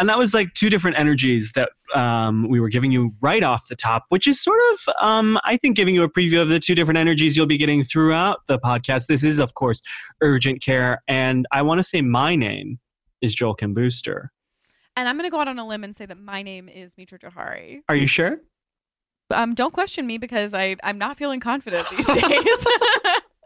And that was like two different energies that um, we were giving you right off the top, which is sort of, um, I think, giving you a preview of the two different energies you'll be getting throughout the podcast. This is, of course, Urgent Care. And I want to say my name is Joel Kim Booster. And I'm going to go out on a limb and say that my name is Mitra Jouhari. Are you sure? Um, don't question me because I, I'm not feeling confident these days.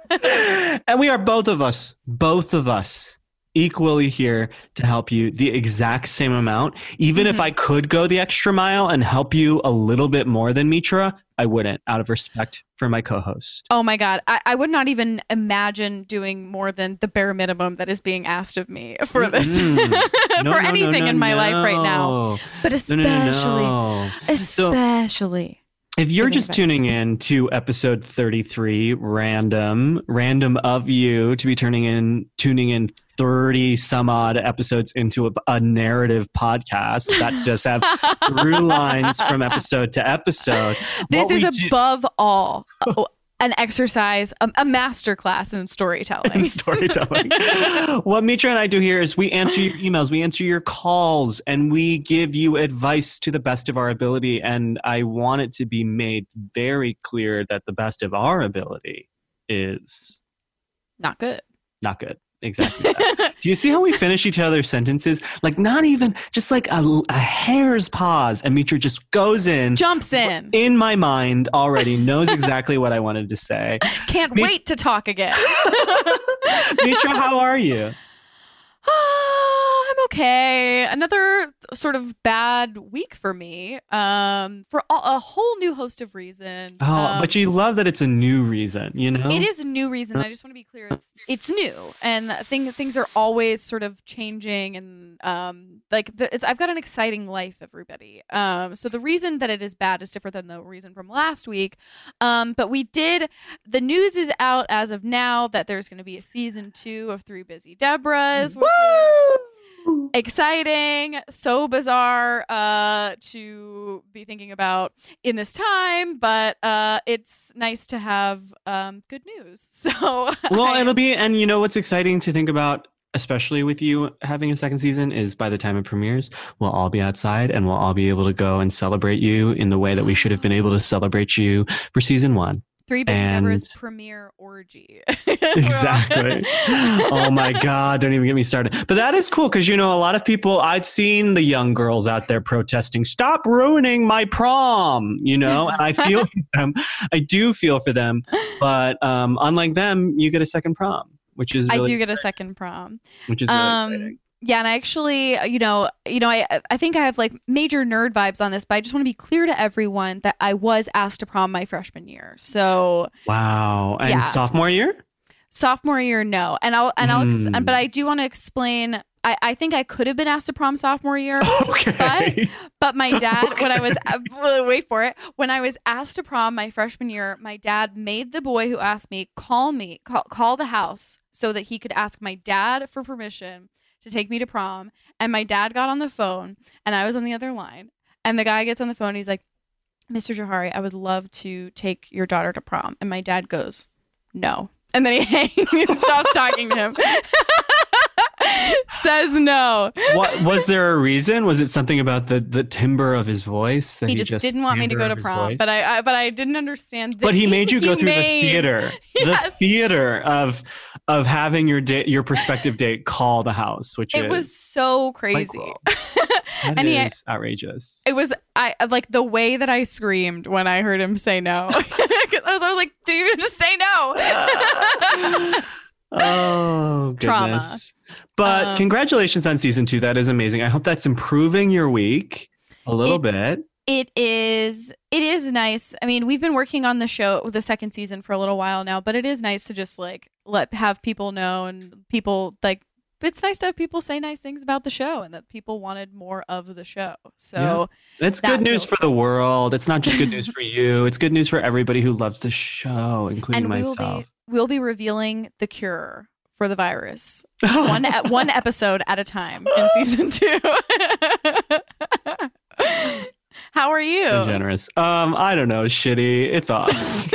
and we are both of us, both of us, equally here to help you the exact same amount. Even if Mhm. I could go the extra mile and help you a little bit more than Mitra, I wouldn't, out of respect for my co-host. oh my God. I, I would not even imagine doing more than the bare minimum that is being asked of me for this, Mm-mm. No, for no, anything no, in my life right now. no. But no, especially. So- especially. If you're just tuning in to episode 33, random, random of you to be turning in, tuning in 30 some odd episodes into a, a narrative podcast that just have through lines from episode to episode. This is do- above all a- an exercise, a, a master class in storytelling. in storytelling. what Mitra and I do here is we answer your emails, we answer your calls, and we give you advice to the best of our ability. And I want it to be made very clear that the best of our ability is Not good. not good. Exactly. Do you see how we finish each other's sentences? Like not even just like a, a hair's pause, and Mitra just goes in. Jumps in. In my mind, already knows exactly what I wanted to say. Can't Me- wait to talk again. Mitra, how are you? Okay. Another sort of bad week for me. Um, for a, a whole new host of reasons. Oh, Um, but you love that it's a new reason, you know? It is a new reason. I just want to be clear. It's it's new, and thing, things are always sort of changing, and um, like the, it's, I've got an exciting life, everybody. Um, so the reason that it is bad is different than the reason from last week. Um, but we did. The news is out as of now that there's going to be a season two of Three Busy Debras. which Woo! exciting so bizarre uh to be thinking about in this time but uh it's nice to have um good news so Well, I- it'll be, and you know what's exciting to think about, especially with you having a second season, is by the time it premieres, we'll all be outside and we'll all be able to go and celebrate you in the way that we should have been able to celebrate you for season one. Three busy and- premiere orgy Exactly. oh my God, don't even get me started. But that is cool because, you know, a lot of people, I've seen the young girls out there protesting, stop ruining my prom, you know, and I feel for them. I do feel for them. But um, unlike them, you get a second prom, which is i do get a second prom which is really um exciting. Yeah and i actually you know you know i i think i have like major nerd vibes on this but i just want to be clear to everyone that i was asked to prom my freshman year so Wow. And yeah. sophomore year? sophomore year no and i'll and i'll ex- Hmm. but i do want to explain I, I think I could have been asked to prom sophomore year, Okay. but my dad, when I was wait for it, when I was asked to prom my freshman year, my dad made the boy who asked me call me call, call the house so that he could ask my dad for permission to take me to prom. And my dad got on the phone, and I was on the other line, and the guy gets on the phone. he's like, "Mr. Jouhari, I would love to take your daughter to prom," and my dad goes, "No." And then he hangs, stops talking to him. Says no. what was there a reason? Was it something about the, the timbre of his voice? That he just, didn't want me to go to prom, but I, I but I didn't understand. The but he made you go through made- the theater Yes. the theater of of having your date your prospective date call the house which It is was so crazy. cool. That And he- outrageous It was I like the way that I screamed when I heard him say no. I was, I was like, "Do you just say no?" oh goodness Trauma. But Um, congratulations on season two that is amazing i hope that's improving your week a little It- bit it is it is nice. I mean, we've been working on the show the second season for a little while now, but it is nice to just like let have people know and people like it's nice to have people say nice things about the show and that people wanted more of the show. So It's good news for the world. It's not just good news for you. It's good news for everybody who loves the show, including and we will myself. be we'll be revealing the cure for the virus one e- one episode at a time in season two. How are you? Generous. Um, I don't know, shitty. It's off.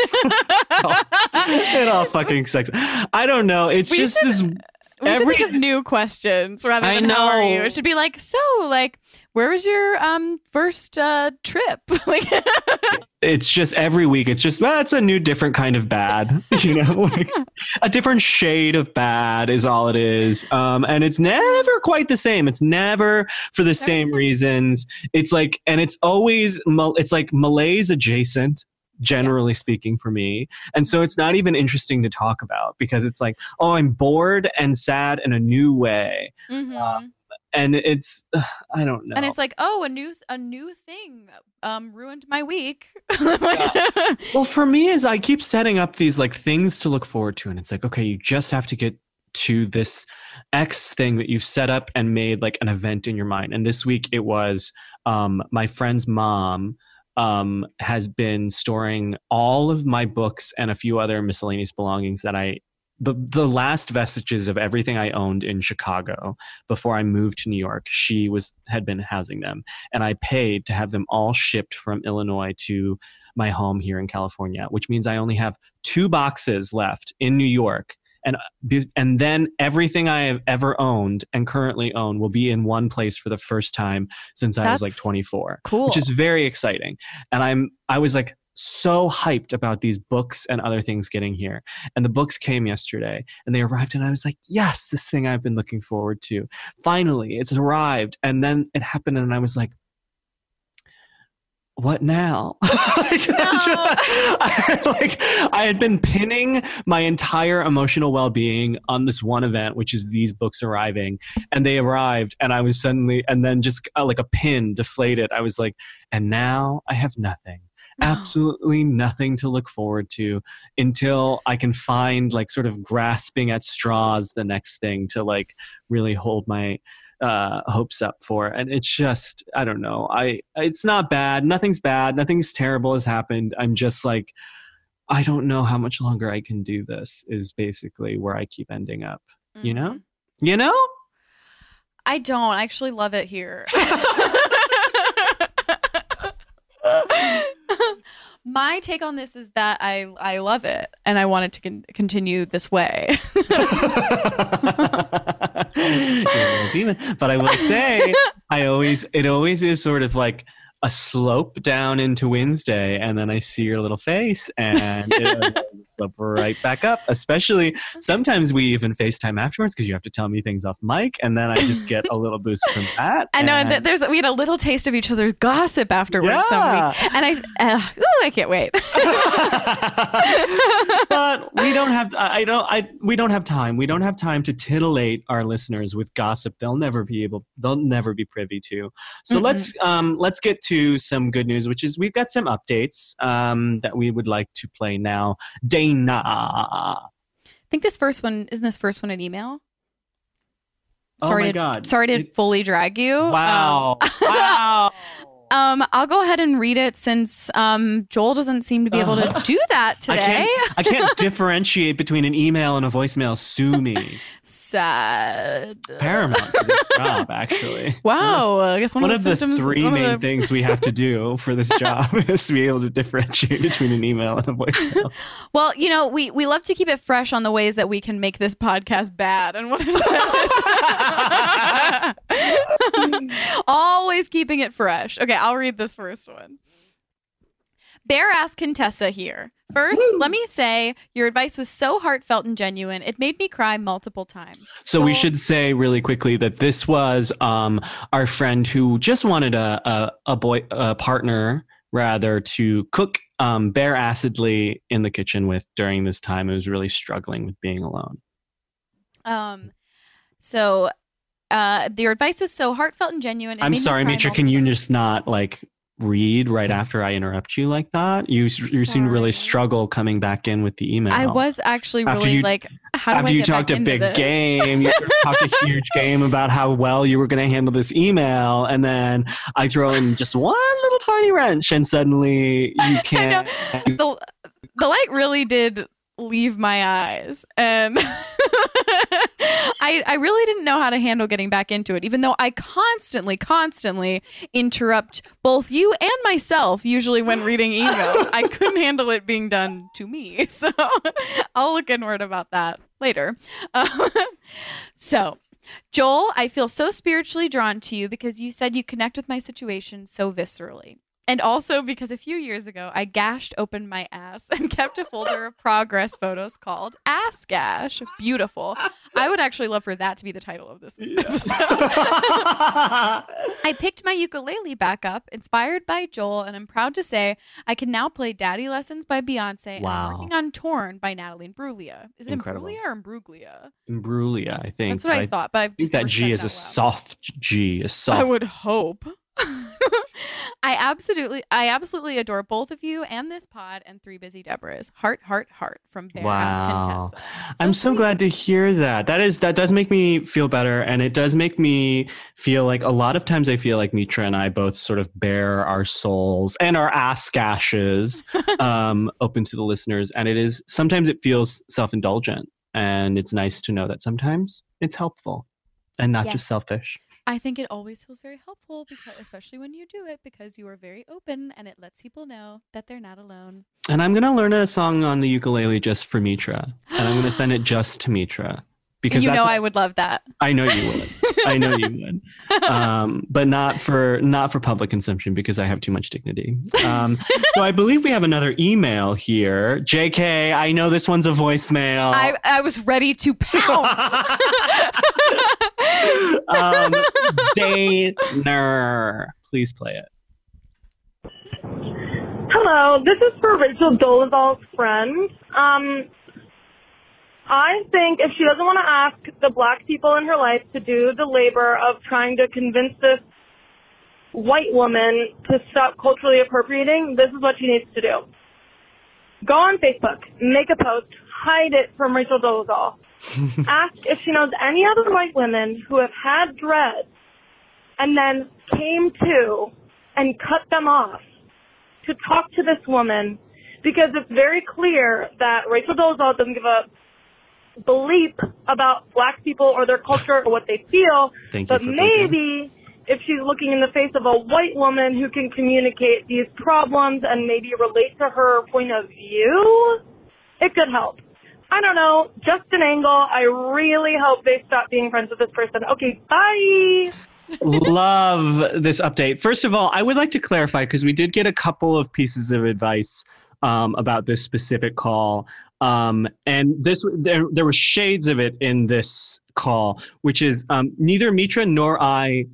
it all fucking sucks. I don't know. It's We just should- this. We should think of new questions rather I than how are you. know. It should be like, so like, where was your um first uh trip? like, It's just every week. It's just well, it's a new, different kind of bad. You know, like a different shade of bad is all it is. Um, and it's never quite the same. It's never for the same reasons. It's like, and it's always it's like malaise adjacent. Generally Yes. speaking, for me, and so it's not even interesting to talk about because it's like, oh, I'm bored and sad in a new way, mhm. and it's, I don't know. and it's like, oh, a new a new thing um ruined my week. Like- Well, for me, is I keep setting up these like things to look forward to, and it's like, okay, you just have to get to this X thing that you've set up and made like an event in your mind. And this week it was um, my friend's mom um, has been storing all of my books and a few other miscellaneous belongings that I. The, the last vestiges of everything I owned in Chicago before I moved to New York, she was had been housing them, and I paid to have them all shipped from Illinois to my home here in California, which means I only have two boxes left in New York. And, uh, and then everything I have ever owned and currently own will be in one place for the first time since I was like 24, cool. which is very exciting. And I'm, I was like so hyped about these books and other things getting here. And the books came yesterday and they arrived and I was like, yes, this thing I've been looking forward to. Finally, it's arrived. And then it happened and I was like, what now? Like, I, like I had been pinning my entire emotional well-being on this one event, which is these books arriving, and they arrived, and I was suddenly, and then just uh, like a pin deflated. I was like, and now I have nothing, absolutely nothing to look forward to until I can find like sort of grasping at straws the next thing to like really hold my uh, hopes up for. And it's just, I don't know. I it's not bad. Nothing's bad. Nothing's terrible has happened. I'm just like, I don't know how much longer I can do this. Is basically where I keep ending up. You know? Mhm. You know? I don't. I actually love it here. My take on this is that I I love it and I want it to con- continue this way. You're a little demon. But I will say, I always it always is sort of like a slope down into Wednesday, and then I see your little face, and it slope right back up. Especially sometimes we even FaceTime afterwards because you have to tell me things off mic, and then I just get a little boost from that. I know, and and th- there's we had a little taste of each other's gossip afterwards. some Yeah. week. and I, uh, ooh, I can't wait. but we don't have I don't I we don't have time. We don't have time to titillate our listeners with gossip they'll never be able they'll never be privy to. So Mm-mm. let's um let's get to some good news which is we've got some updates um that we would like to play now. Dana. I think this first one isn't this first one an email. Oh Sorry my to God. sorry to It- fully drag you. Um, Wow. wow. Um, I'll go ahead and read it since um, Joel doesn't seem to be able to do that I today. can't, I can't differentiate between an email and a voicemail. Sue me. Sad. Paramount to this job, actually. Wow. I guess one, one of of the the three main the- things we have to do for this job is to be able to differentiate between an email and a voicemail. Well, you know, we we love to keep it fresh on the ways that we can make this podcast bad, and one of that is always keeping it fresh. Okay, I'll read this first one. Bare ass Contessa here. First, let me say your advice was so heartfelt and genuine. It made me cry multiple times. So we should say really quickly that this was um, our friend who just wanted a a, a boy a partner rather to cook um, bare acidly in the kitchen with during this time. It was really struggling with being alone. Um, so uh, your advice was so heartfelt and genuine. It I'm sorry, cry Mitra. Can you just not like read right after I interrupt you like that. You you seem to really struggle coming back in with the email. I was actually After really you- like, how do after I you get back talked a big this? game, you talked a huge game about how well you were going to handle this email, and then I throw in just one little tiny wrench, and suddenly you can't. the the light really did leave my eyes and I I really didn't know how to handle getting back into it even though I constantly constantly interrupt both you and myself usually when reading emails I couldn't handle it being done to me so I'll look inward about that later Um, so Joel, I feel so spiritually drawn to you because you said you connect with my situation so viscerally. And also because a few years ago, I gashed open my ass and kept a folder of progress photos called Ass Gash. Beautiful. I would actually love for that to be the title of this week's episode. I picked my ukulele back up, inspired by Joel, and I'm proud to say I can now play Daddy Lessons by Beyonce. And Wow. I'm working on Torn by Natalie Imbruglia. Is it Incredible. Imbruglia or Imbruglia? Imbruglia, I think. That's what I, but thought, but I've I think just that G is a out soft G, a soft. I would hope. I absolutely, I absolutely adore both of you and this pod and three busy Deborahs. Heart, heart, heart from Bear House Wow. Contessa. I'm so glad to hear that. That is that does make me feel better, and it does make me feel like a lot of times I feel like Mitra and I both sort of bear our souls and our ass gashes um, open to the listeners, and it is sometimes it feels self indulgent, and it's nice to know that sometimes it's helpful and not Yeah. just selfish. I think it always feels very helpful because, especially when you do it, because you are very open and it lets people know that they're not alone. And I'm gonna learn a song on the ukulele just for Mitra, and I'm gonna send it just to Mitra because you know, I would love that. I know you would. I know you would. Um, but not for not for public consumption because I have too much dignity. Um, so I believe we have another email here. JK, I know this one's a voicemail. I, I was ready to pounce. um, please play it. Hello, this is for Rachel Dolezal's friend. Um, I think if she doesn't want to ask the black people in her life to do the labor of trying to convince this white woman to stop culturally appropriating, this is what she needs to do. Go on Facebook, make a post, hide it from Rachel Dolezal. ask if she knows any other white women who have had dreads and then came to and cut them off to talk to this woman because it's very clear that Rachel Dolezal doesn't give a bleep about black people or their culture or what they feel. Thank you But for thinking. maybe if she's looking in the face of a white woman who can communicate these problems and maybe relate to her point of view, it could help. I don't know, just an angle. I really hope they stop being friends with this person. Okay, bye. Love this update. First of all, I would like to clarify because we did get a couple of pieces of advice um, about this specific call. Um, and this there there was shades of it in this call, which is um, neither Mitra nor I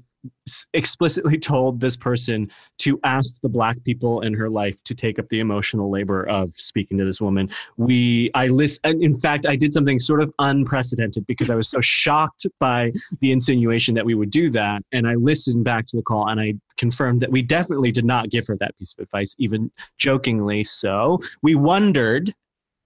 explicitly told this person to ask the black people in her life to take up the emotional labor of speaking to this woman. We I list in fact I did something sort of unprecedented because I was so shocked by the insinuation that we would do that and I listened back to the call and I confirmed that we definitely did not give her that piece of advice even jokingly so. We wondered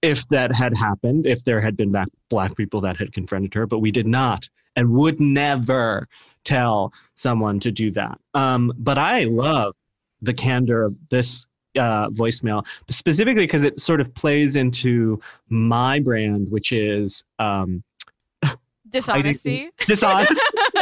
if that had happened, if there had been black people that had confronted her, but we did not and would never tell someone to do that. Um, but I love the candor of this uh, voicemail, specifically because it sort of plays into my brand, which is um, Dishonesty. dishonest,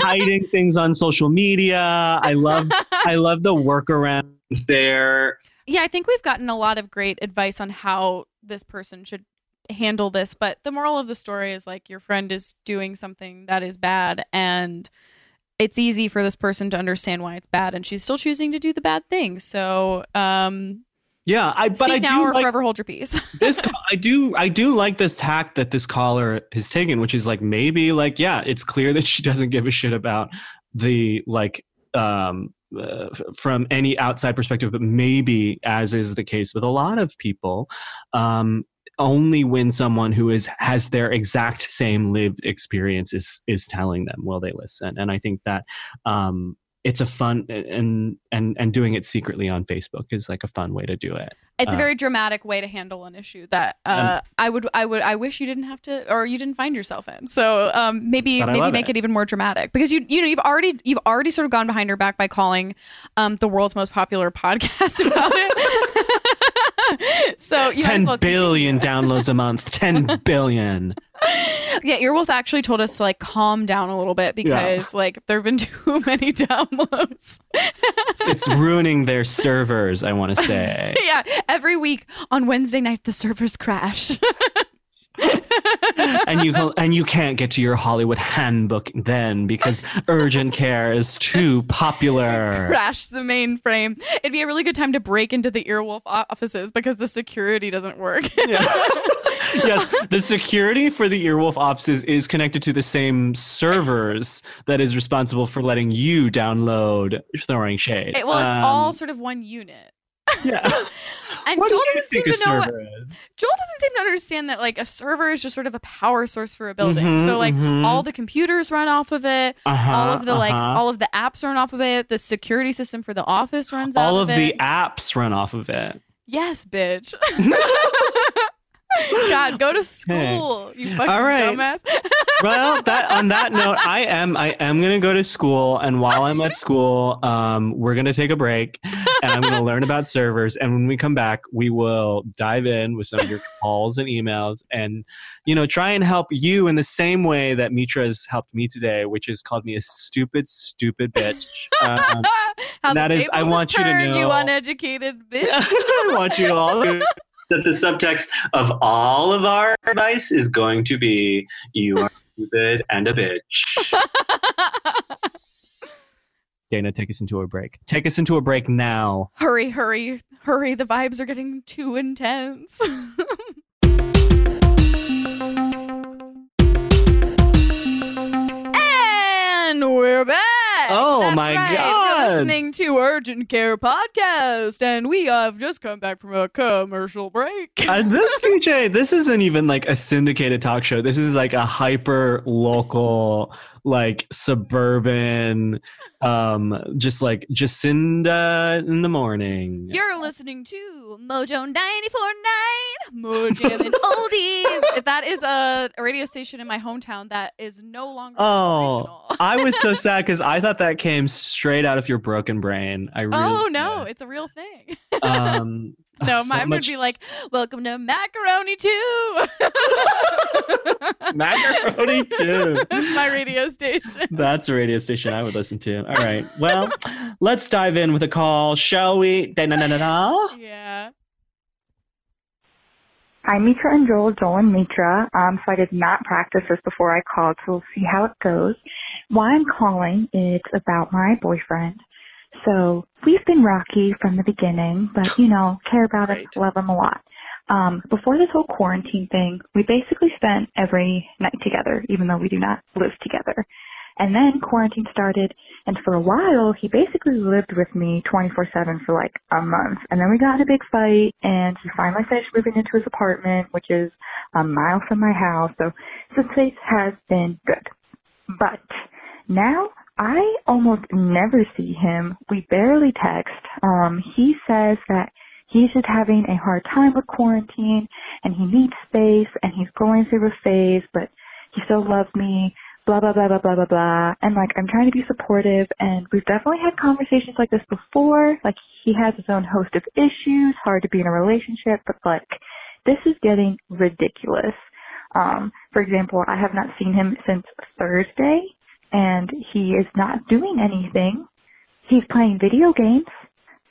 hiding things on social media. I love, I love the workaround there. yeah, I think we've gotten a lot of great advice on how this person should handle this, but the moral of the story is like your friend is doing something that is bad and it's easy for this person to understand why it's bad and she's still choosing to do the bad thing. So, um Yeah, I but I now do or like forever hold your peace. this I do I do like this tack that this caller has taken, which is like maybe like yeah, it's clear that she doesn't give a shit about the like um uh, from any outside perspective, but maybe as is the case with a lot of people, um, only when someone who is has their exact same lived experience is is telling them will they listen, and I think that um, it's a fun and and and doing it secretly on Facebook is like a fun way to do it. It's a Uh, very dramatic way to handle an issue that uh, I would, I would, I wish you didn't have to, or you didn't find yourself in. So um, maybe, maybe make it. it. even more dramatic because you, you know, you've already, you've already sort of gone behind her back by calling um, the world's most popular podcast about it. so you Ten well billion downloads a month. Ten billion. Yeah, Earwolf actually told us to like calm down a little bit because like there have been too many downloads. It's ruining their servers. I want to say. yeah, every week on Wednesday night the servers crash. And you and you can't get to your Hollywood handbook then because urgent care is too popular. crash the mainframe. It'd be a really good time to break into the Earwolf offices because the security doesn't work. Yeah. yes, the security for the Earwolf offices is connected to the same servers that is responsible for letting you download Throwing Shade. It- well, it's Um, all sort of one unit. Yeah. And what Joel do doesn't seem to know. what- Joel doesn't seem to understand that like a server is just sort of a power source for a building. Mhm, so like mhm. all the computers run off of it. Uh-huh, all of the like uh-huh. all of the apps run off of it. The security system for the office runs all of of the apps run off of it. yes, bitch. God, go to school, you fucking All right. dumbass. well, that on that note, I am I am gonna go to school, and while I'm at school, um, we're gonna take a break, and I'm gonna learn about servers. And when we come back, we will dive in with some of your calls and emails, and you know, try and help you in the same way that Mitra has helped me today, which is called me a stupid, stupid bitch. Um, How that I want you to turned, You uneducated bitch. I want you all to that the subtext of all of our advice is going to be you are stupid and a bitch. Dana, take us into a break. Take us into a break now. hurry, hurry, hurry! The vibes are getting too intense. and we're back. Oh, That's my right. God. You're listening to Urgent Care Podcast, and we have just come back from a commercial break. Uh, this DJ, this isn't even like a syndicated talk show. This is like a hyper local, like suburban, um, just like Jacinda in the morning. You're listening to Mojo 94.9, Mojo and Oldies. If that is a, a radio station in my hometown that is no longer Oh. I was so sad because I thought that came straight out of your broken brain. I really oh no, did. it's a real thing. Um, no, so mine much- would be like, "Welcome to Macaroni 2." macaroni too. That's my radio station. That's a radio station I would listen to. All right. Well, let's dive in with a call, shall we? Da-na-na-na-na. Yeah. Hi, Mitra and Joel, Joel and Mitra. Um, so I did not practice this before I called, so we'll see how it goes. Why I'm calling is about my boyfriend. So we've been rocky from the beginning, but you know, care about him, Great. love him a lot. Um, before this whole quarantine thing, we basically spent every night together, even though we do not live together. And then quarantine started, and for a while, he basically lived with me 24-7 for like a month. And then we got in a big fight, and he finally finished moving into his apartment, which is a mile from my house. So this place has been good. But now I almost never see him. We barely text. Um, he says that he's just having a hard time with quarantine and he needs space and he's going through a phase, but he still loves me, blah, blah, blah, blah, blah, blah, blah. And like, I'm trying to be supportive and we've definitely had conversations like this before. Like, he has his own host of issues, hard to be in a relationship, but like, this is getting ridiculous. Um, for example, I have not seen him since Thursday and he is not doing anything. He's playing video games.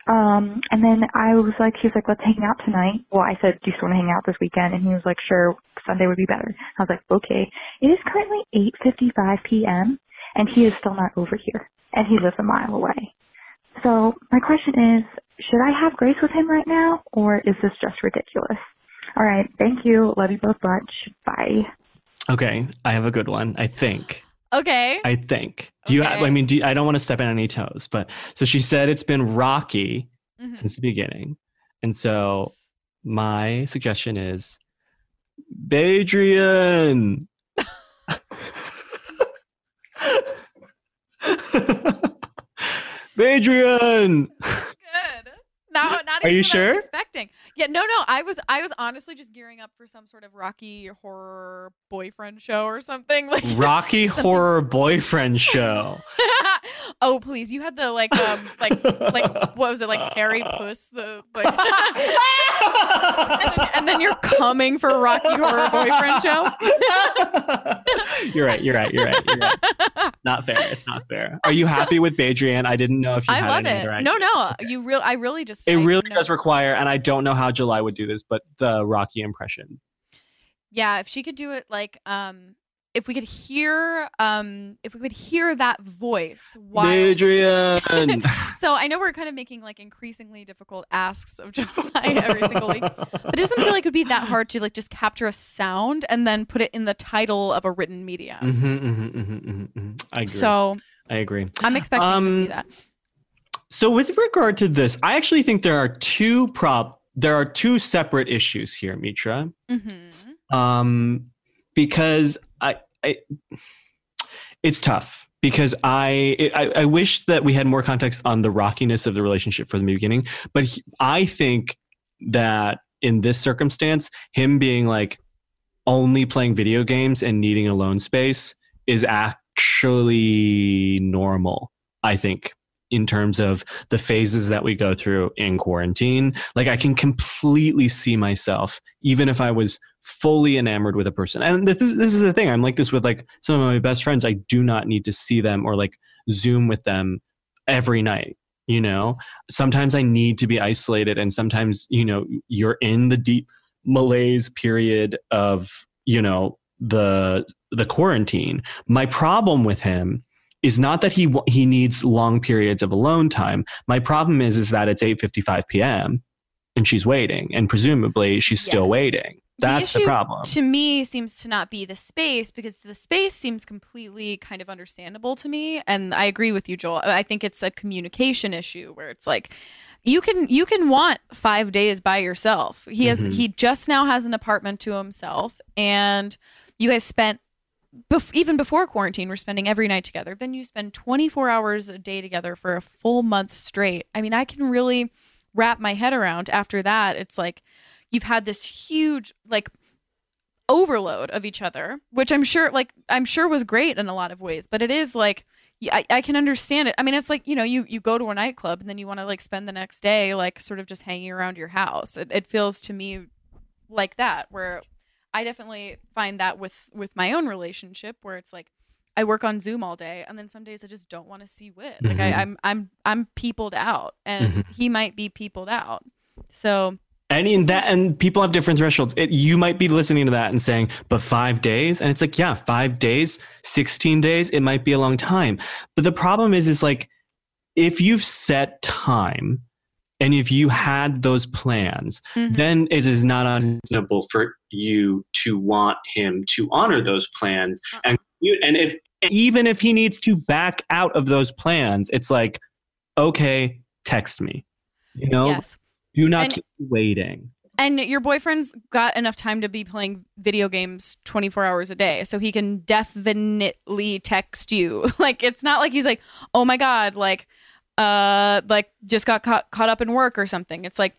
Um, and then I was like, he was like, let's hang out tonight. Well, I said, do you still want to hang out this weekend? And he was like, sure, Sunday would be better. I was like, okay. It is currently 8.55 p.m. and he is still not over here and he lives a mile away. So my question is, should I have grace with him right now or is this just ridiculous? All right. Thank you. Love you both much. Bye. Okay, I have a good one. I think. Okay. I think. Do you? Okay. I mean, do you, I don't want to step on any toes, but so she said it's been rocky Mhm. since the beginning, and so my suggestion is, Badrian. Adrian. Not, Are you what I was sure? expecting. Yeah, no, no. I was, I was honestly just gearing up for some sort of Rocky horror boyfriend show or something. Like Rocky Horror Boyfriend Show. oh, please! You had the like, um, like, like what was it? Like Harry Puss, the like, and, then, and then you're coming for Rocky Horror Boyfriend show. You're right. You're right. You're right. You're right. Not fair. It's not fair. Are you happy with Badrian? I didn't know if you I had love any it. other No, ideas. no, you real. I really just. It I really know- does require, and I don't know how July would do this, but the Rocky impression. Yeah, if she could do it like um if we could hear um if we could hear that voice while Adrian. So I know we're kind of making like increasingly difficult asks of July every single week. But it doesn't feel like it would be that hard to like just capture a sound and then put it in the title of a written medium. Mhm, mhm, mhm, mhm, mhm. I agree. So I agree. I'm expecting to Um, see that. So with regard to this, I actually think there are two prop there are two separate issues here, Mitra. hmm Um because It's tough because I, I I wish that we had more context on the rockiness of the relationship from the beginning, but he, I think that in this circumstance, him being like only playing video games and needing alone space is actually normal. I think in terms of the phases that we go through in quarantine. Like I can completely see myself, even if I was fully enamored with a person. And this is, this is the thing. I'm like this with like some of my best friends. I do not need to see them or like Zoom with them every night. You know, sometimes I need to be isolated, and sometimes you know you're in the deep malaise period of you know the the quarantine. My problem with him is not that he he needs long periods of alone time. My problem is is that it's 8:55 p.m. and she's waiting and presumably she's still Yes. waiting. The That's the, issue problem. To me, seems to not be the space because the space seems completely kind of understandable to me, and I agree with you, Joel. I think it's a communication issue where it's like you can you can want five days by yourself. He has Mhm. he just now has an apartment to himself, and you guys spent bef- even before quarantine, we're spending every night together. Then you spend 24 hours a day together for a full month straight. I mean, I can really wrap my head around after that. It's like you've had this huge like overload of each other, which I'm sure like I'm sure was great in a lot of ways, but it is like I, I can understand it. I mean, it's like, you know, you, you go to a nightclub and then you want to like spend the next day like sort of just hanging around your house. It, it feels to me like that where I definitely find that with with my own relationship where it's like I work on Zoom all day and then some days I just don't want to see Wit. Like Mhm. I, I'm I'm I'm peopled out and Mhm. he might be peopled out. So And in that, and people have different thresholds. It, you might be listening to that and saying, "But five days," and it's like, yeah, five days, sixteen days. It might be a long time, but the problem is, is like, if you've set time, and if you had those plans, mhm. then it is not unreasonable for you to want him to honor those plans, Uh-uh. and you, and if even if he needs to back out of those plans, it's like, okay, text me. You know, yes. Do not And- keep waiting. And your boyfriend's got enough time to be playing video games 24 hours a day. So he can definitely text you. like it's not like he's like, "Oh my god, like uh like just got caught caught up in work or something." It's like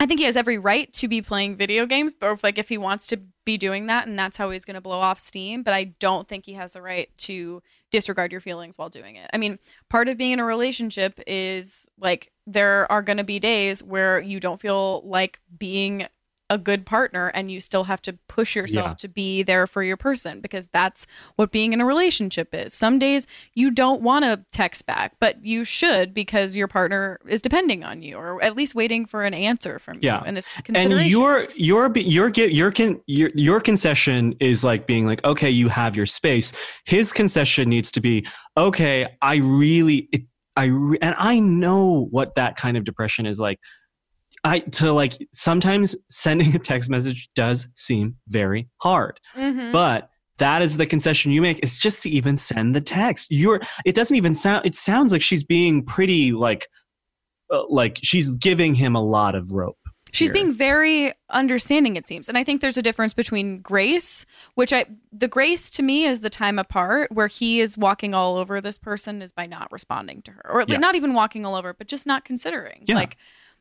I think he has every right to be playing video games, but if, like if he wants to be doing that and that's how he's going to blow off steam, but I don't think he has the right to disregard your feelings while doing it. I mean, part of being in a relationship is like there are going to be days where you don't feel like being a good partner and you still have to push yourself Yeah. to be there for your person because that's what being in a relationship is. Some days you don't want to text back, but you should because your partner is depending on you or at least waiting for an answer from Yeah. you and it's and your your your get your your your concession is like being like okay you have your space his concession needs to be okay i really it, i re- and i know what that kind of depression is like i to like sometimes sending a text message does seem very hard Mhm. but that is the concession you make is just to even send the text you're it doesn't even sound it sounds like she's being pretty like uh, like she's giving him a lot of rope She's here. being very understanding, it seems. And I think there's a difference between grace, which I, the grace to me is the time apart where he is walking all over this person is by not responding to her, or Yeah. not even walking all over, but just not considering. Yeah. Like,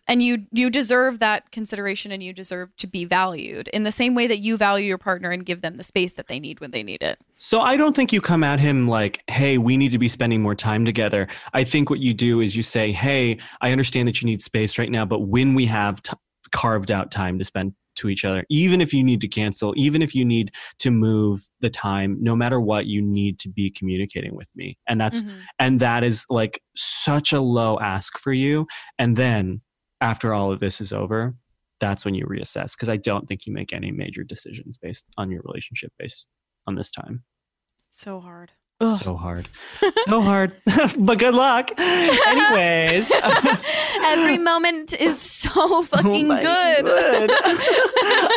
and you you deserve that consideration and you deserve to be valued in the same way that you value your partner and give them the space that they need when they need it. So I don't think you come at him like, "Hey, we need to be spending more time together." I think what you do is you say, "Hey, I understand that you need space right now, but when we have t- carved out time to spend to each other, even if you need to cancel, even if you need to move the time, no matter what, you need to be communicating with me." And that's Mhm. and that is like such a low ask for you. And then after all of this is over, that's when you reassess because I don't think you make any major decisions based on your relationship based on this time. So hard. so hard. So hard. But good luck. Anyways. Every moment is so fucking Oh my good.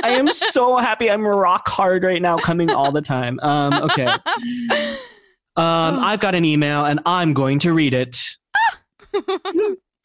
I am so happy. I'm rock hard right now coming all the time. Um okay. Um i've got an email and i'm going to read it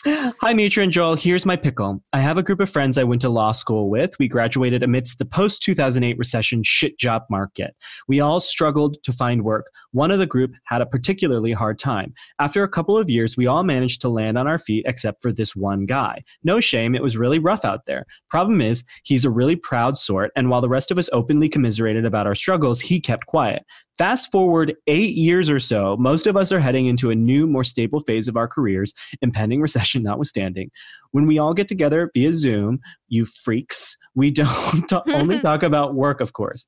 Hi, Mitra and Joel. Here's my pickle. I have a group of friends I went to law school with. We graduated amidst the post 2008 recession shit job market. We all struggled to find work. One of the group had a particularly hard time. After a couple of years, we all managed to land on our feet except for this one guy. No shame, it was really rough out there. Problem is, he's a really proud sort, and while the rest of us openly commiserated about our struggles, he kept quiet. Fast forward eight years or so, most of us are heading into a new, more stable phase of our careers, impending recession notwithstanding. When we all get together via Zoom, you freaks, we don't ta- only talk about work, of course.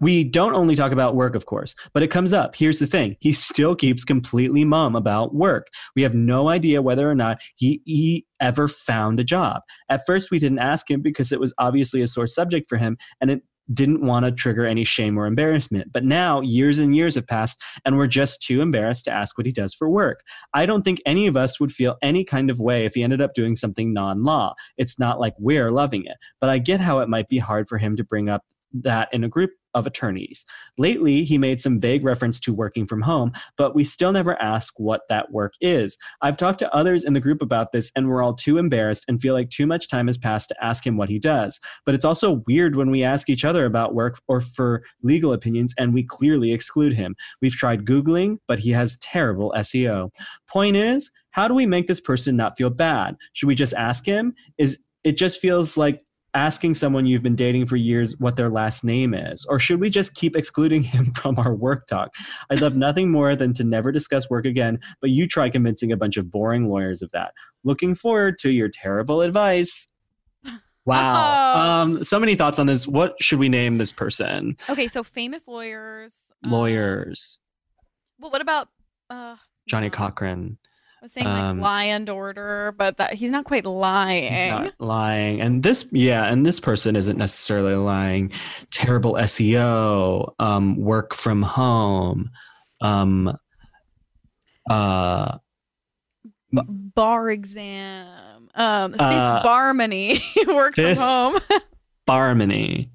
We don't only talk about work, of course, but it comes up. Here's the thing he still keeps completely mum about work. We have no idea whether or not he, he ever found a job. At first, we didn't ask him because it was obviously a sore subject for him, and it didn't want to trigger any shame or embarrassment. But now, years and years have passed, and we're just too embarrassed to ask what he does for work. I don't think any of us would feel any kind of way if he ended up doing something non law. It's not like we're loving it, but I get how it might be hard for him to bring up that in a group of attorneys. Lately, he made some vague reference to working from home, but we still never ask what that work is. I've talked to others in the group about this, and we're all too embarrassed and feel like too much time has passed to ask him what he does. But it's also weird when we ask each other about work or for legal opinions, and we clearly exclude him. We've tried Googling, but he has terrible SEO. Point is, how do we make this person not feel bad? Should we just ask him? Is it just feels like asking someone you've been dating for years what their last name is? Or should we just keep excluding him from our work talk? I'd love nothing more than to never discuss work again, but you try convincing a bunch of boring lawyers of that. Looking forward to your terrible advice. Wow. Oh. Um, so many thoughts on this. What should we name this person? Okay, so famous lawyers. um, Lawyers. well, what about uh, Johnnie no, Cochran. I was saying um, like lie and order, but that he's not quite lying. He's not lying. And this, yeah, and this person isn't necessarily lying. Terrible SEO, um, work from home, um, uh, B- bar exam. Um, Uh, barmony. Work from home. Barmony.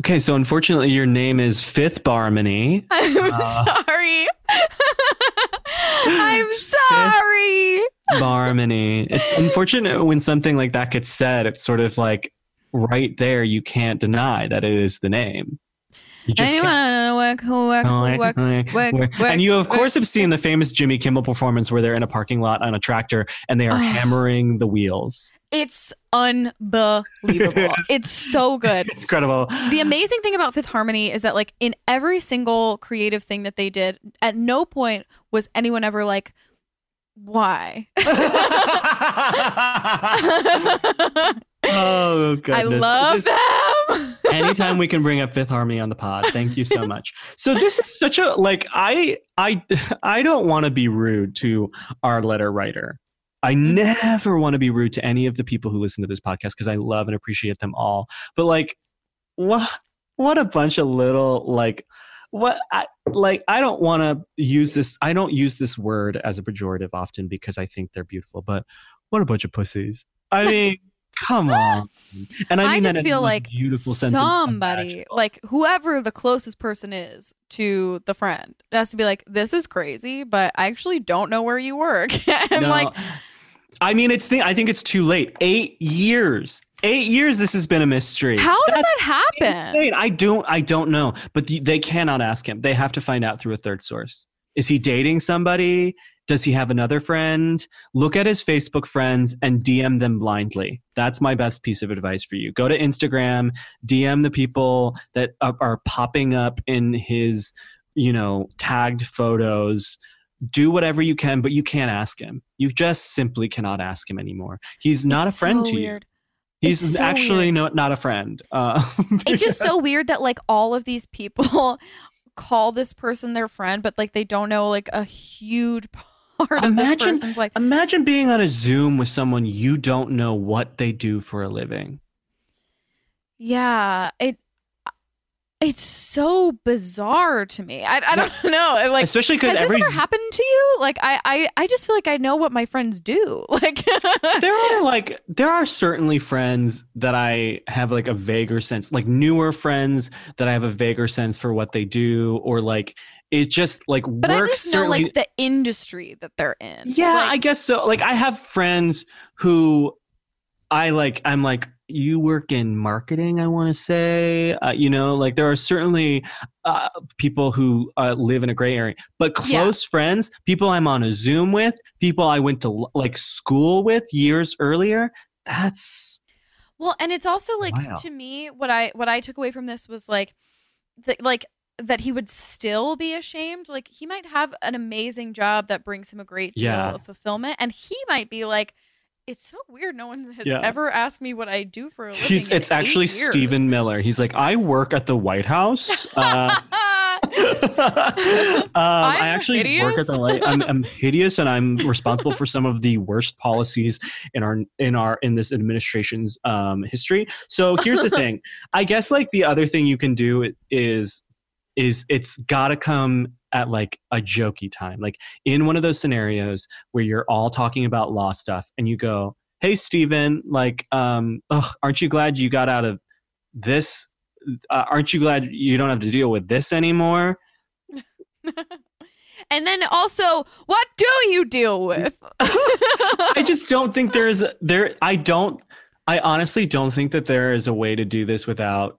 Okay, so unfortunately, your name is Fifth Barmony. I'm Uh, sorry. I'm sorry. Barmony. It's unfortunate when something like that gets said. It's sort of like right there, you can't deny that it is the name. You just Anyone can't. work, work, Work, work, work, and you of course have seen the famous Jimmy Kimmel performance where they're in a parking lot on a tractor and they are Oh. hammering the wheels. It's unbelievable. it's so good. Incredible. The amazing thing about Fifth Harmony is that, like, in every single creative thing that they did, at no point was anyone ever like, why? oh goodness. I love This- them. Anytime we can bring up fifth harmony on the pod thank you so much. So this is such a like i i i don't want to be rude to our letter writer. I Mm-hmm. never want to be rude to any of the people who listen to this podcast because i love and appreciate them all. But like what what a bunch of little like what I like I don't want to use this I don't use this word as a pejorative often because I think they're beautiful but what a bunch of pussies. I mean come on and I I, mean that just feel like beautiful sense somebody, like whoever the closest person is to the friend, has to be like, "This is crazy, but I actually don't know where you work." and No, like, I mean, it's the, I think it's too late. Eight years. Eight years. This has been a mystery. How does that happen? insane. I don't. I don't know. But the, they cannot ask him. They have to find out through a third source. Is he dating somebody? Does he have another friend? Look at his Facebook friends and DM them blindly. That's my best piece of advice for you. Go to Instagram, DM the people that are, popping up in his, you know, tagged photos. Do whatever you can, but you can't ask him. You just simply cannot ask him anymore. He's not It's a friend so to you. He's so actually weird. no, not a friend. Uh, It's just so weird that like all of these people call this person their friend, but like they don't know like a huge part of this Imagine- person's like. Imagine being on a Zoom with someone you don't know what they do for a living. Yeah, it. It's so bizarre to me. I, I don't know. Like, Especially because has every this ever happened to you? Like, I, I, I just feel like I know what my friends do. Like, there are like there are certainly friends that I have like a vaguer sense, like newer friends that I have a vaguer sense for what they do, or like it's just like but work I just know certainly. like the industry that they're in. yeah, Like, I guess so. Like I have friends who I like. I'm like you work in marketing. I want to say, uh, you know, like there are certainly uh, people who uh, live in a gray area, but Yeah. close friends, people I'm on a Zoom with, people I went to like school with years earlier. That's Well, and it's also like Wow. to me what I what I took away from this was like that like that he would still be ashamed. Like he might have an amazing job that brings him a great deal Yeah. of fulfillment and he might be like it's so weird no one has Yeah. ever asked me what I do for a living. he's, it's actually years. Stephen Miller. He's like, I work at the White House. Uh, um, I actually work at the light. I'm, I'm hideous, and I'm responsible for some of the worst policies in our in our in this administration's um, history. So here's the thing. I guess like the other thing you can do is is it's got to come at like a jokey time, like in one of those scenarios where you're all talking about law stuff, and you go, "Hey, Steven, like, um, ugh, aren't you glad you got out of this?" Uh, aren't you glad you don't have to deal with this anymore? and then also, what do you deal with? I just don't think there's there. I don't. I honestly don't think that there is a way to do this without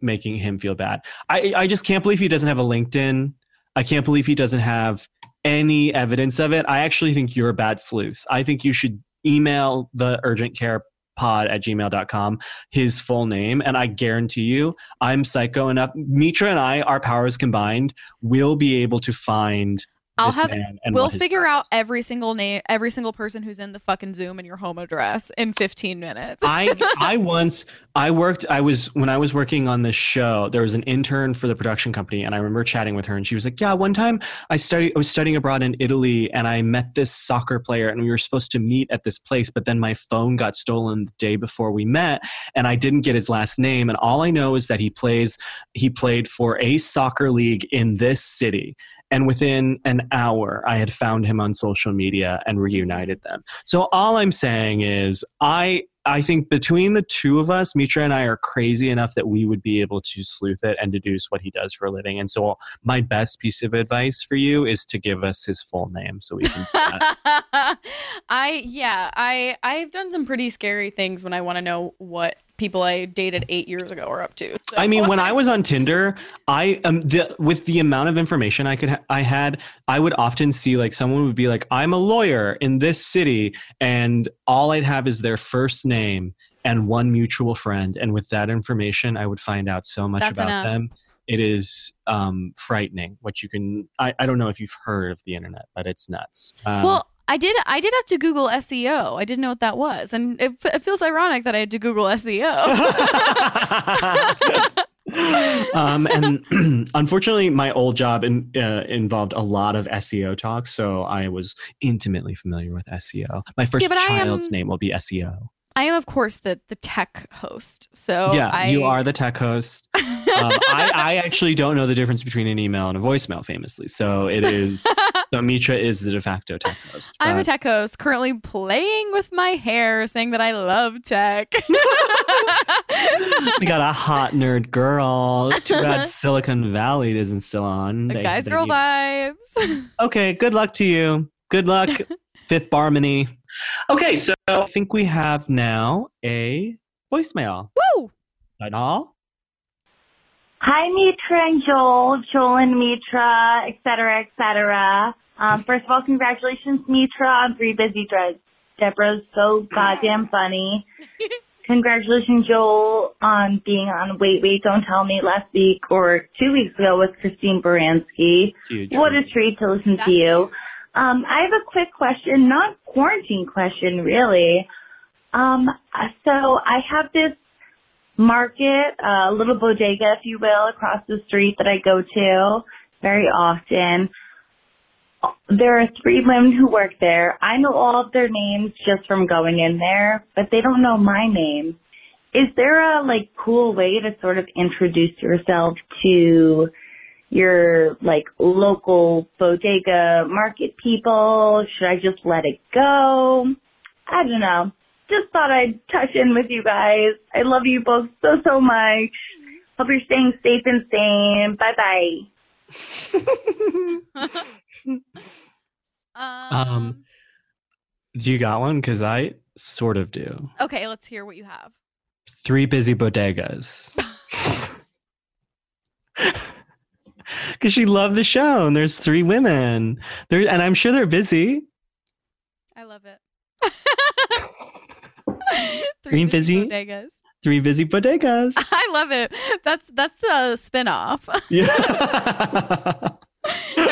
making him feel bad. I I just can't believe he doesn't have a LinkedIn. I can't believe he doesn't have any evidence of it. I actually think you're a bad sleuth. I think you should email the urgent care pod at gmail.com his full name and i guarantee you i'm psycho enough mitra and i our powers combined will be able to find I'll have we'll figure out every single name, every single person who's in the fucking Zoom and your home address in 15 minutes. I I once I worked I was when I was working on this show there was an intern for the production company and I remember chatting with her and she was like yeah one time I studied I was studying abroad in Italy and I met this soccer player and we were supposed to meet at this place but then my phone got stolen the day before we met and I didn't get his last name and all I know is that he plays he played for a soccer league in this city and within an hour I had found him on social media and reunited them so all I'm saying is I I think between the two of us, Mitra and I are crazy enough that we would be able to sleuth it and deduce what he does for a living. And so my best piece of advice for you is to give us his full name so we can. I yeah, I I've done some pretty scary things when I want to know what people I dated 8 years ago are up to. So I mean, when I was on Tinder, I um the with the amount of information I could ha- I had, I would often see like someone would be like, "I'm a lawyer in this city," and all I'd have is their first name and one mutual friend, and with that information, I would find out so much That's about enough. them. It is um, frightening. What you can, I, I don't know if you've heard of the internet, but it's nuts. Um, Well, I did I did have to Google SEO. I didn't know what that was. And it, it feels ironic that I had to Google SEO. um, and unfortunately, my old job in, uh, involved a lot of SEO talk, so I was intimately familiar with SEO. My first Yeah, but I am- child's name will be SEO. I am of course the the tech host. So yeah, I, you are the tech host. Um, I, I actually don't know the difference between an email and a voicemail, famously. So it is. so Mitra is the de facto tech host. I'm the but- tech host, currently playing with my hair, saying that I love tech. we got a hot nerd girl. Too bad Silicon Valley isn't still on. The guys, they girl need- vibes. Okay, good luck to you. Good luck, Fifth Barmony. Okay, so I think we have now a voicemail. Woo! That all? Hi, Mitra and Joel, Joel and Mitra, et cetera, et cetera. Um, first of all, congratulations, Mitra, on Three Busy Debras. Deborah's so goddamn funny. Congratulations, Joel, on being on Wait, Wait, Don't Tell Me last week or two weeks ago with Christine Baranski. Huge. What a treat to listen That's to you. huge. Um, I have a quick question, not quarantine question, really. Um, so I have this market, a little bodega, if you will, across the street that I go to very often. There are three women who work there. I know all of their names just from going in there, but they don't know my name. Is there a like cool way to sort of introduce yourself to your like local bodega market people? Should I just let it go? I don't know. Just thought I'd touch in with you guys. I love you both so so much. Hope you're staying safe and sane. Bye bye. um, Do you got one? Because I sort of do. okay, let's hear what you have. Three busy bodegas. Because she loved the show, and there's three women. There, and I'm sure they're busy. I love it. Green busy fizzy? bodegas. Three busy bodegas. I love it. That's that's the spin-off. yeah.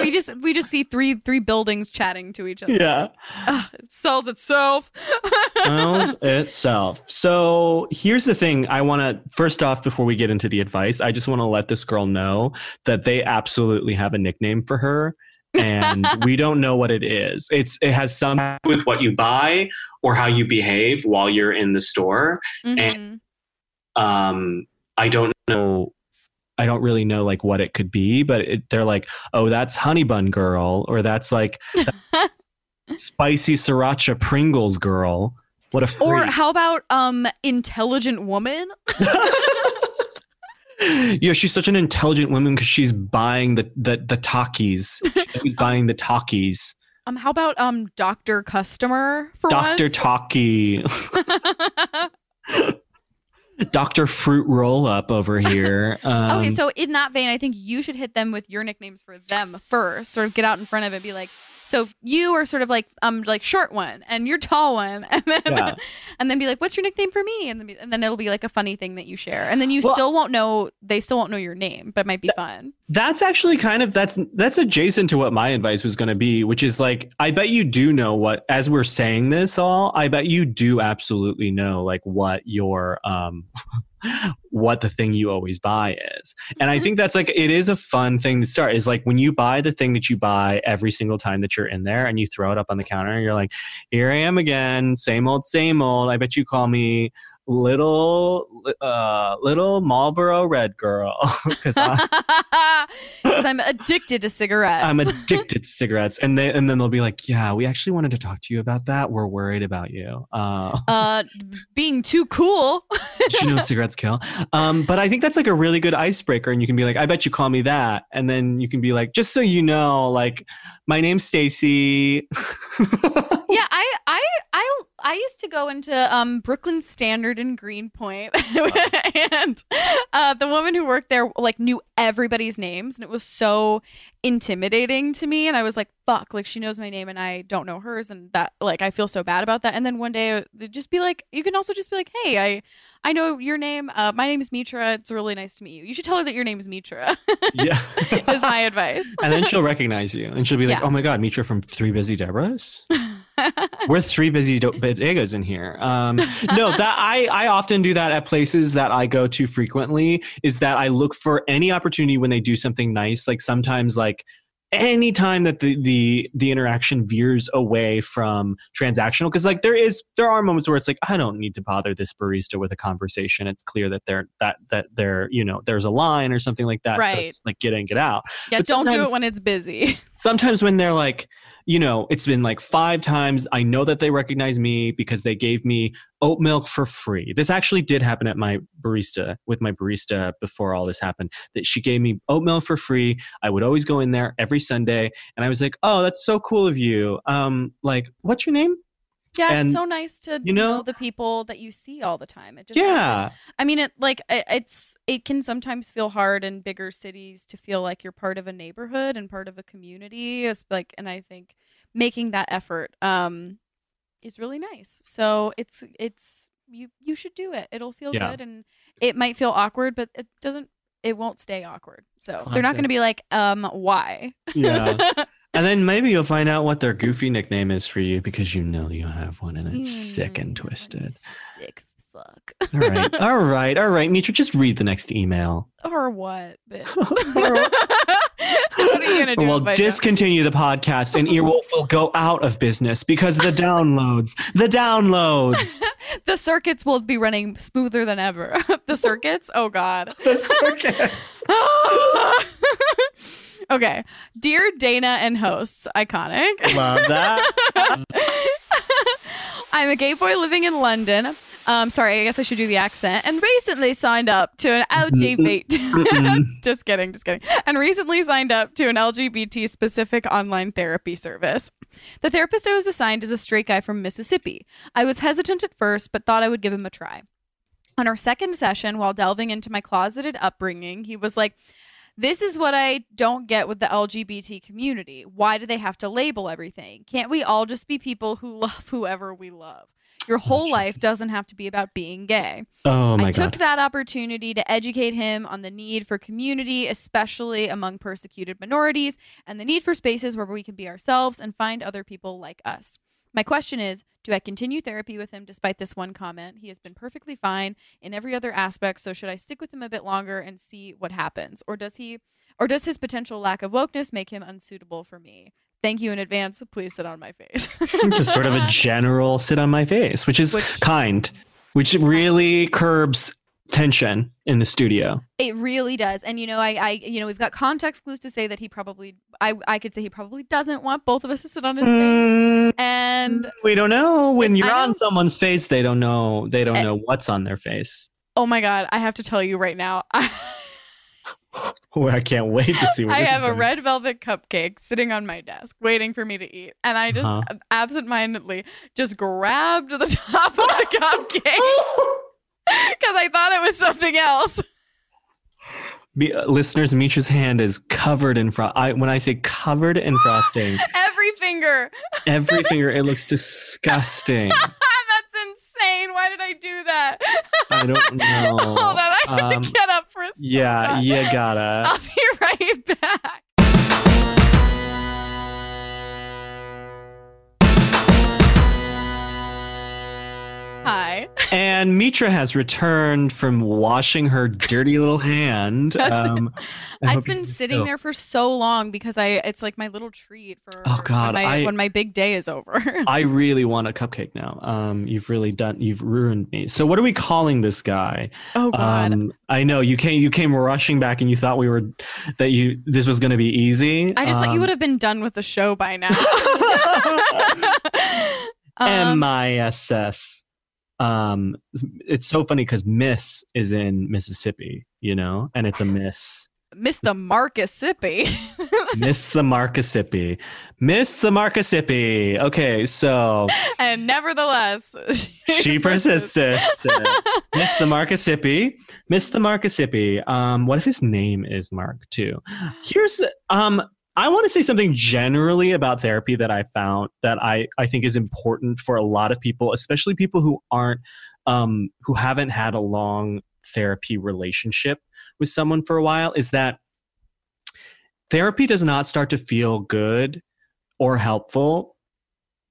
we just we just see three three buildings chatting to each other. yeah. Ugh, it sells itself. owns itself. So here's the thing I want to, first off, before we get into the advice, I just want to let this girl know that they absolutely have a nickname for her. and we don't know what it is. It's it has some with what you buy or how you behave while you're in the store. Mhm. Um, I don't know. I don't really know like what it could be, but it, they're like, oh, that's Honey Bun Girl, or that's like spicy sriracha Pringles Girl. What a freak. Or how about um intelligent woman? yeah, she's such an intelligent woman because she's buying the the the Takis. She's buying the talkies. Um, how about um Doctor Customer for Doctor once? Doctor Fruit Roll Up over here. Um, okay, so in that vein, I think you should hit them with your nicknames for them first. Sort of get out in front of it, and be like, so you are sort of like um like short one, and you're tall one, and then Yeah. and then be like, what's your nickname for me? And then and then it'll be like a funny thing that you share, and then you Well- still won't know they still won't know your name, but it might be fun. That's actually kind of that's that's adjacent to what my advice was going to be, which is like I bet you do know what as we're saying this all, I bet you do absolutely know like what your um what the thing you always buy is. And I mm-hmm. think that's like it is a fun thing to start is like when you buy the thing that you buy every single time that you're in there and you throw it up on the counter and you're like, here I am again, same old, same old. I bet you call me little uh little Marlboro red girl because i'm addicted to cigarettes. I'm addicted to cigarettes. And they and then they'll be like, Yeah, we actually wanted to talk to you about that. We're worried about you. Uh uh, being too cool. you know cigarettes kill? Um, but I think that's like a really good icebreaker. And you can be like, I bet you call me that. And then you can be like, just so you know, like, my name's Stacy. yeah, I, I, I, I used to go into um, Brooklyn Standard in Greenpoint, and uh, the woman who worked there like knew everybody's names, and it was so intimidating to me. And I was like, "Fuck!" Like she knows my name, and I don't know hers, and that like I feel so bad about that. And then one day, they'd just be like, you can also just be like, "Hey, I, I know your name. Uh, my name is Mitra. It's really nice to meet you. You should tell her that your name is Mitra." yeah. is my advice. and then she'll recognize you and she'll be like, Yeah. Oh my God, Mitra from Three Busy Debras. We're three busy do- bodegas in here. Um, no, that I I often do that at places that I go to frequently. Is that I look for any opportunity when they do something nice. Like sometimes, like anytime that the the the interaction veers away from transactional, because like there is there are moments where it's like I don't need to bother this barista with a conversation. It's clear that they're that that they're you know there's a line or something like that. So Right. it's like get in, get out yeah, But don't do it when it's busy. sometimes when they're like, you know, it's been like five times. I know that they recognize me because they gave me oat milk for free. This actually did happen at my barista with my barista before all this happened. That she gave me oat milk for free. I would always go in there every Sunday, and I was like, "Oh, that's so cool of you." Um, like, what's your name? Yeah, And, it's so nice to you know, know- the people that you see all the time. It just yeah I mean, it like it, it's it can sometimes feel hard in bigger cities to feel like you're part of a neighborhood and part of a community. It's like, and I think making that effort um is really nice. So it's it's you you should do it. It'll feel Yeah. good, and it might feel awkward, but it doesn't. It won't stay awkward. So they're not going to be like, um, why? yeah and then maybe you'll find out what their goofy nickname is for you because you know you have one and it's sick and Mm, twisted Sick fuck. all right all right all right Mitra, just read the next email or what? bitch? what are you gonna do? We'll if I don't? discontinue the podcast and Earwolf will go out of business because the downloads, the downloads, the circuits will be running smoother than ever. the circuits? Oh God. the circuits. Okay. Dear Dana and hosts, iconic. Love that. I'm a gay boy living in London. Um, sorry, I guess I should do the accent. And recently signed up to an LGBT. just kidding, just kidding. And recently signed up to an LGBT specific online therapy service. The therapist I was assigned is a straight guy from Mississippi. I was hesitant at first, but thought I would give him a try. On our second session, while delving into my closeted upbringing, he was like, this is what I don't get with the LGBT community. Why do they have to label everything? Can't we all just be people who love whoever we love? Your whole life doesn't have to be about being gay. Oh my I took god. that opportunity to educate him on the need for community, especially among persecuted minorities, and the need for spaces where we can be ourselves and find other people like us. My question is Do I continue therapy with him despite this one comment? He has been perfectly fine in every other aspect, so should I stick with him a bit longer and see what happens? Or does he or does his potential lack of wokeness make him unsuitable for me? Thank you in advance. Please sit on my face. Just sort of a general sit on my face, which is Which- kind, which really curbs tension in the studio. It really does. And you know, I, I you know, we've got context clues to say that he probably I I could say he probably doesn't want both of us to sit on his face. Mm, And we don't know. When you're on someone's face, they don't know. They don't Eh. know what's on their face. oh my god, I have to tell you right now. I, Oh, I can't wait to see what I this is have a going. red velvet cupcake sitting on my desk waiting for me to eat. And I just Uh-huh. absentmindedly just grabbed the top of the cupcake because I thought it was something else. Me- uh, listeners, Mitra's hand is covered in frost. I, when I say covered in frosting, Every finger. every finger, it looks disgusting. That's insane. Why did I do that? I don't know. Hold on, I have Um, to get up for a second. Yeah, you gotta. I'll be right back. Hi. And Mitra has returned from washing her dirty little hand. Um, I've been sitting there for so long because I it's like my little treat for Oh, God, when my, I- when my big day is over. I really want a cupcake now. Um, you've really done. You've ruined me. So what are we calling this guy? oh god. Um, I know you came. You came rushing back, and you thought we were that you this was going to be easy. I just thought you Um, would have been done with the show by now. M um, I S S. Um, it's so funny because Miss is in Mississippi, you know, and it's a Miss. Miss the Marcusippi. Miss the Marcusippi. Miss the Marcusippi. Okay, so and nevertheless, she persisted. Miss the Marcusippi. Miss the Marcusippi. Um, what if his name is Mark too? Here's the um I want to say something generally about therapy that I found that I, I think is important for a lot of people, especially people who aren't um who haven't had a long therapy relationship with someone for a while, is that therapy does not start to feel good or helpful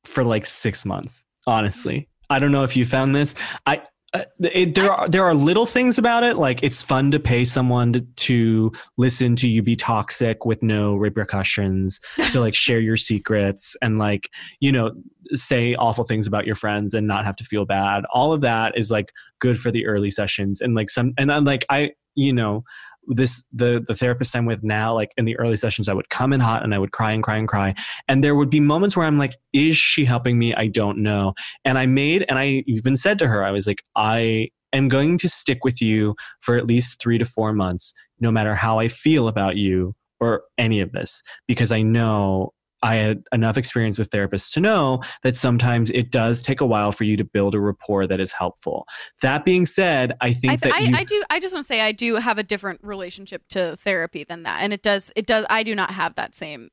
for like six months honestly. I don't know if you found this. I uh, it, there are there are little things about it like it's fun to pay someone to, to listen to you be toxic with no repercussions to like share your secrets and like you know say awful things about your friends and not have to feel bad. All of that is like good for the early sessions and like some and I'm like i you know this the the therapist i'm with now like in the early sessions i would come in hot and i would cry and cry and cry. And there would be moments where i'm like is she helping me? I don't know. And i made and i even said to her i was like i am going to stick with you for at least three to four months no matter how i feel about you or any of this because i know I had enough experience with therapists to know that sometimes it does take a while for you to build a rapport that is helpful. That being said, I think I, that I, you, I do. I just want to say I do have a different relationship to therapy than that, and it does. It does. I do not have that same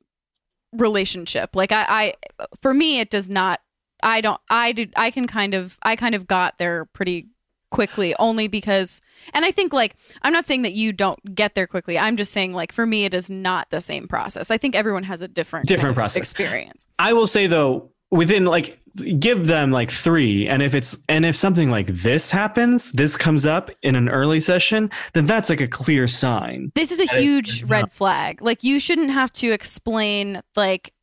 relationship. Like I, I for me, it does not. I don't. I do. I can kind of. I kind of got there pretty quickly only because and i think like i'm not saying that you don't get there quickly i'm just saying like for me it is not the same process i think everyone has a different Different process. experience I will say though, within like give them like three, and if it's and if something like this happens, this comes up in an early session, then that's like a clear sign. this is a huge red flag like you shouldn't have to explain like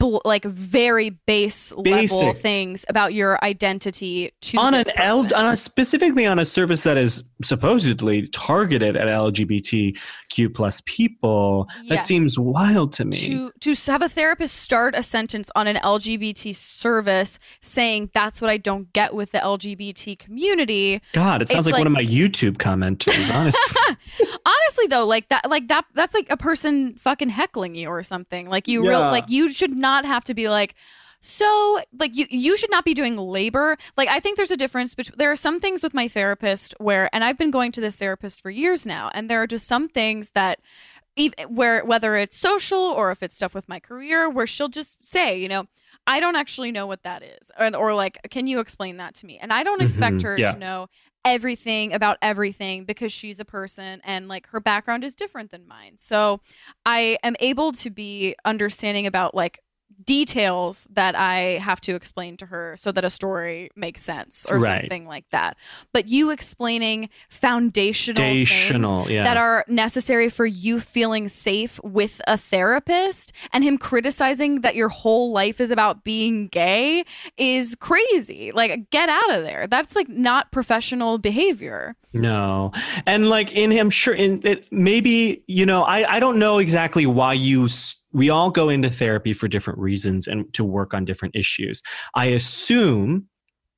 like very base level things about your identity to on an this L, on a specifically on a service that is supposedly targeted at LGBTQ plus people, that seems wild to me. to to have a therapist start a sentence on an LGBT service saying that's what I don't get with the LGBT community. God, it sounds it's like, one of my YouTube commenters. Honestly, Honestly though, like that like that that's like a person fucking heckling you or something. Like you real like you should not have to be like so like you you should not be doing labor. Like I think there's a difference between there are some things with my therapist where and I've been going to this therapist for years now and there are just some things that where whether it's social or if it's stuff with my career where she'll just say, you know, I don't actually know what that is. Or, or like, can you explain that to me? And I don't expect Mhm, her yeah. to know everything about everything because she's a person and like her background is different than mine. So I am able to be understanding about like details that I have to explain to her so that a story makes sense or Right. something like that. But you explaining foundational things yeah. that are necessary for you feeling safe with a therapist and him criticizing that your whole life is about being gay is crazy. Like get out of there. That's like not professional behavior. No. And like in him, sure, in it, maybe, you know, I, I don't know exactly why you, s- we all go into therapy for different reasons and to work on different issues. I assume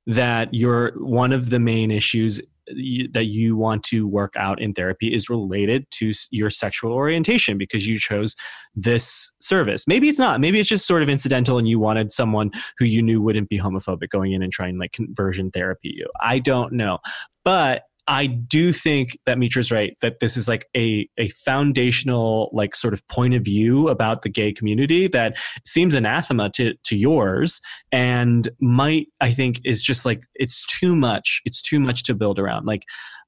that you're one of the main issues uh, you, that you want to work out in therapy is related to your sexual orientation because you chose this service. Maybe it's not. Maybe it's just sort of incidental and you wanted someone who you knew wouldn't be homophobic going in and trying like conversion therapy you. I don't know. But I do think that Mitra's right that this is like a a foundational like sort of point of view about the gay community that seems anathema to to yours and might I think is just like it's too much. It's too much to build around. Like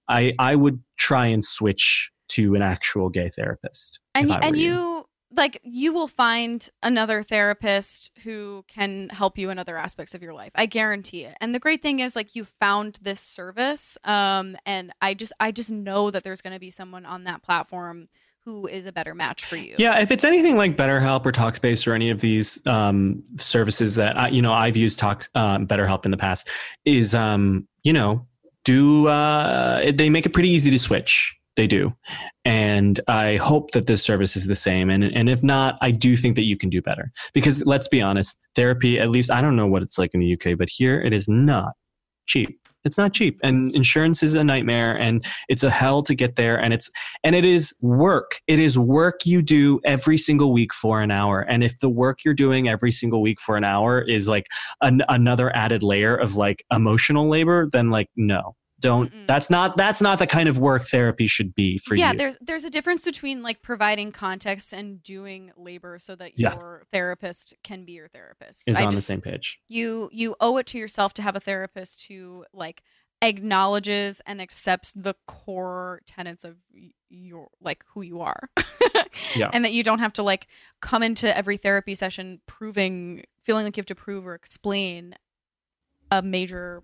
I I would try and switch to an actual gay therapist. And if y- I and were you like you will find another therapist who can help you in other aspects of your life. I guarantee it. And the great thing is like you found this service um and I just I just know that there's going to be someone on that platform who is a better match for you. Yeah, if it's anything like BetterHelp or Talkspace or any of these um, services that I, you know I've used Talk um, BetterHelp in the past, is um, you know do uh, they make it pretty easy to switch? They do, and I hope that this service is the same. And and if not, I do think that you can do better because let's be honest, therapy. At least I don't know what it's like in the UK, but here it is not cheap. It's not cheap, and insurance is a nightmare, and it's a hell to get there, and it's and it is work. It is work you do every single week for an hour. And if the work you're doing every single week for an hour is like an, another added layer of like emotional labor, then like no, don't. Mm-mm. That's not that's not the kind of work therapy should be for yeah, you. Yeah, there's there's a difference between like providing context and doing labor so that Yeah. your therapist can be your therapist. Is I on just, the same page. you you owe it to yourself to have a therapist who like acknowledges and accepts the core tenets of your like who you are Yeah. and that you don't have to like come into every therapy session proving feeling like you have to prove or explain a major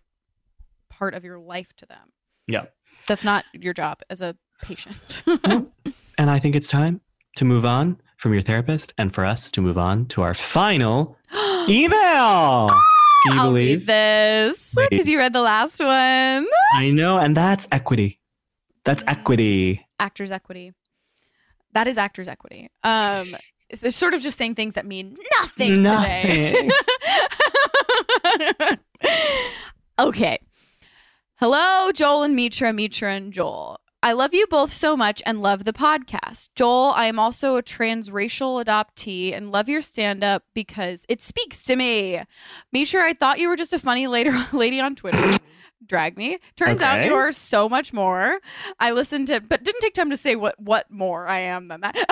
part of your life to them Yeah. that's not your job as a patient And I think it's time to move on from your therapist and for us to move on to our final email. Can you I'll read believe? this because you read the last one I know, and that's equity. That's Mm. equity. actors equity. That is actors equity. Um, it's, it's sort of just saying things that mean nothing, today. okay. Hello, Joel and Mitra, Mitra and Joel. I love you both so much and love the podcast. Joel, I am also a transracial adoptee and love your stand up because it speaks to me. Mitra, I thought you were just a funny later lady on Twitter. Drag me. Turns out you are so much more. I listened to, but didn't take time to say what what more I am than that.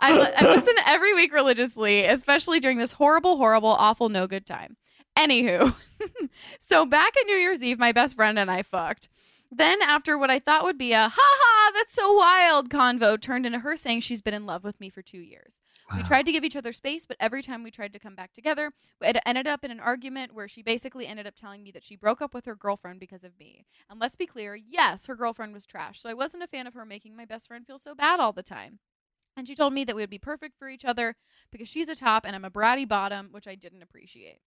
I, I listen every week religiously, especially during this horrible, horrible, awful, no good time. Anywho, so back at New Year's Eve, my best friend and I fucked. Then, after what I thought would be a ha ha, that's so wild convo, turned into her saying she's been in love with me for two years. We tried to give each other space, but every time we tried to come back together, it ended up in an argument where she basically ended up telling me that she broke up with her girlfriend because of me. And let's be clear yes, her girlfriend was trash. So I wasn't a fan of her making my best friend feel so bad all the time. And she told me that we would be perfect for each other because she's a top and I'm a bratty bottom, which I didn't appreciate.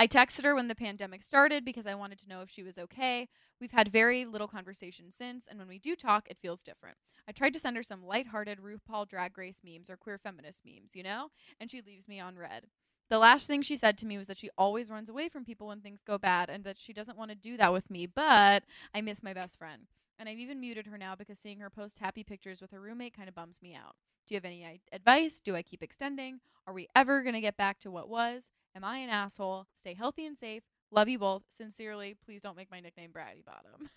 I texted her when the pandemic started because I wanted to know if she was okay. We've had very little conversation since, and when we do talk, it feels different. I tried to send her some lighthearted RuPaul drag race memes or queer feminist memes, you know? And she leaves me on read. The last thing she said to me was that she always runs away from people when things go bad and that she doesn't want to do that with me, but I miss my best friend. And I've even muted her now because seeing her post happy pictures with her roommate kind of bums me out. Do you have any advice? Do I keep extending? Are we ever going to get back to what was? Am I an asshole? Stay healthy and safe. Love you both. Sincerely, please don't make my nickname Bratty Bottom.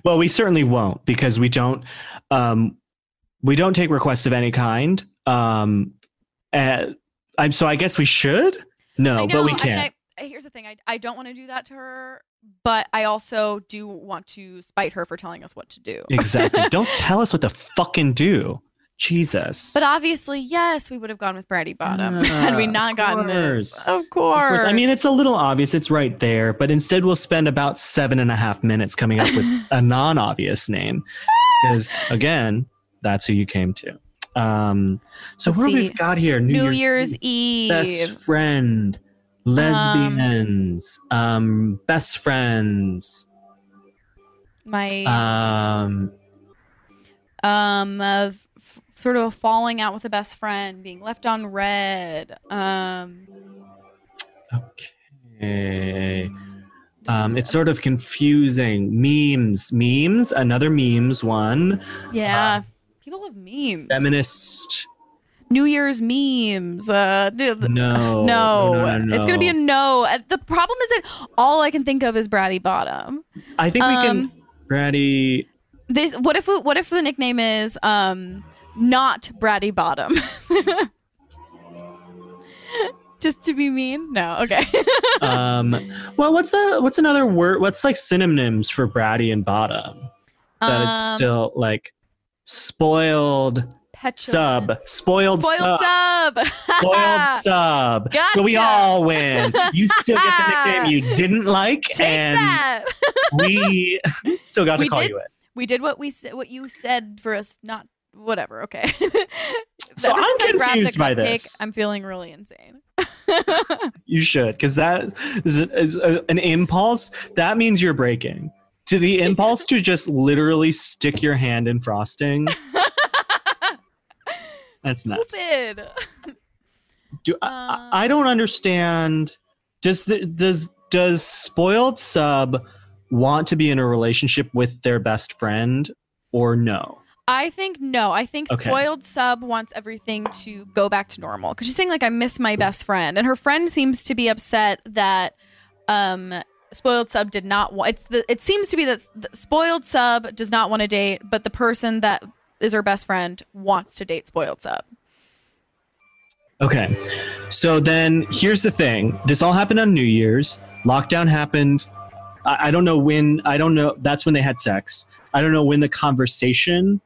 well, we certainly won't because we don't um, we don't take requests of any kind. Um, uh, I'm so I guess we should. No, know. but we I mean, can't. I, here's the thing. I, I don't want to do that to her, but I also do want to spite her for telling us what to do. exactly. don't tell us what to fucking do. Jesus. But obviously, yes, we would have gone with Bratty Bottom Yeah, had we not gotten this. course. Of Of course. course, I mean, it's a little obvious. It's right there, but instead, we'll spend about seven and a half minutes coming up with a non-obvious name, because again, that's who you came to. Um, so Let's what see. we've got here? New, Year's Eve. best friend, lesbians, um, best friends, My um, um uh, f- sort of a falling out with a best friend, being left on read. Um okay. Um, it's sort of confusing. Memes, memes, another memes one. yeah. People love memes. Feminist. New Year's memes. Uh No, no, no, no, it's gonna be a no. Uh, The problem is that all I can think of is Bratty Bottom. I think we can. Um, Bratty. This what if what if the nickname is um not Bratty Bottom? Just to be mean? No, okay. Um, well, what's a what's another word? What's like synonyms for bratty and bottom? That it's Um, still like spoiled petulant. sub, spoiled, Spoiled sub, sub. spoiled sub. So we all win. You still get the nickname you didn't like, Take and that. we still got to We call did- you it. we did what we said. What you said for us. Not whatever. Okay. So Ever I'm since I grabbed the confused by cupcake, this. I'm feeling really insane. You should, because that is, a, is a, an impulse. That means you're breaking. To the impulse to just literally stick your hand in frosting. That's nuts. Stupid. Do, Um, I, I don't understand. Does the, does does spoiled sub want to be in a relationship with their best friend or no? I think no. I think Okay. spoiled sub wants everything to go back to normal because she's saying like I miss my best friend, and her friend seems to be upset that um spoiled sub did not want. It's the. It seems to be that spoiled sub does not want to date, but the person that is her best friend wants to date spoiled sub. Okay. So then here's the thing. This all happened on New Year's. Lockdown happened. I, I don't know when. I don't know. That's when they had sex. I don't know when the conversation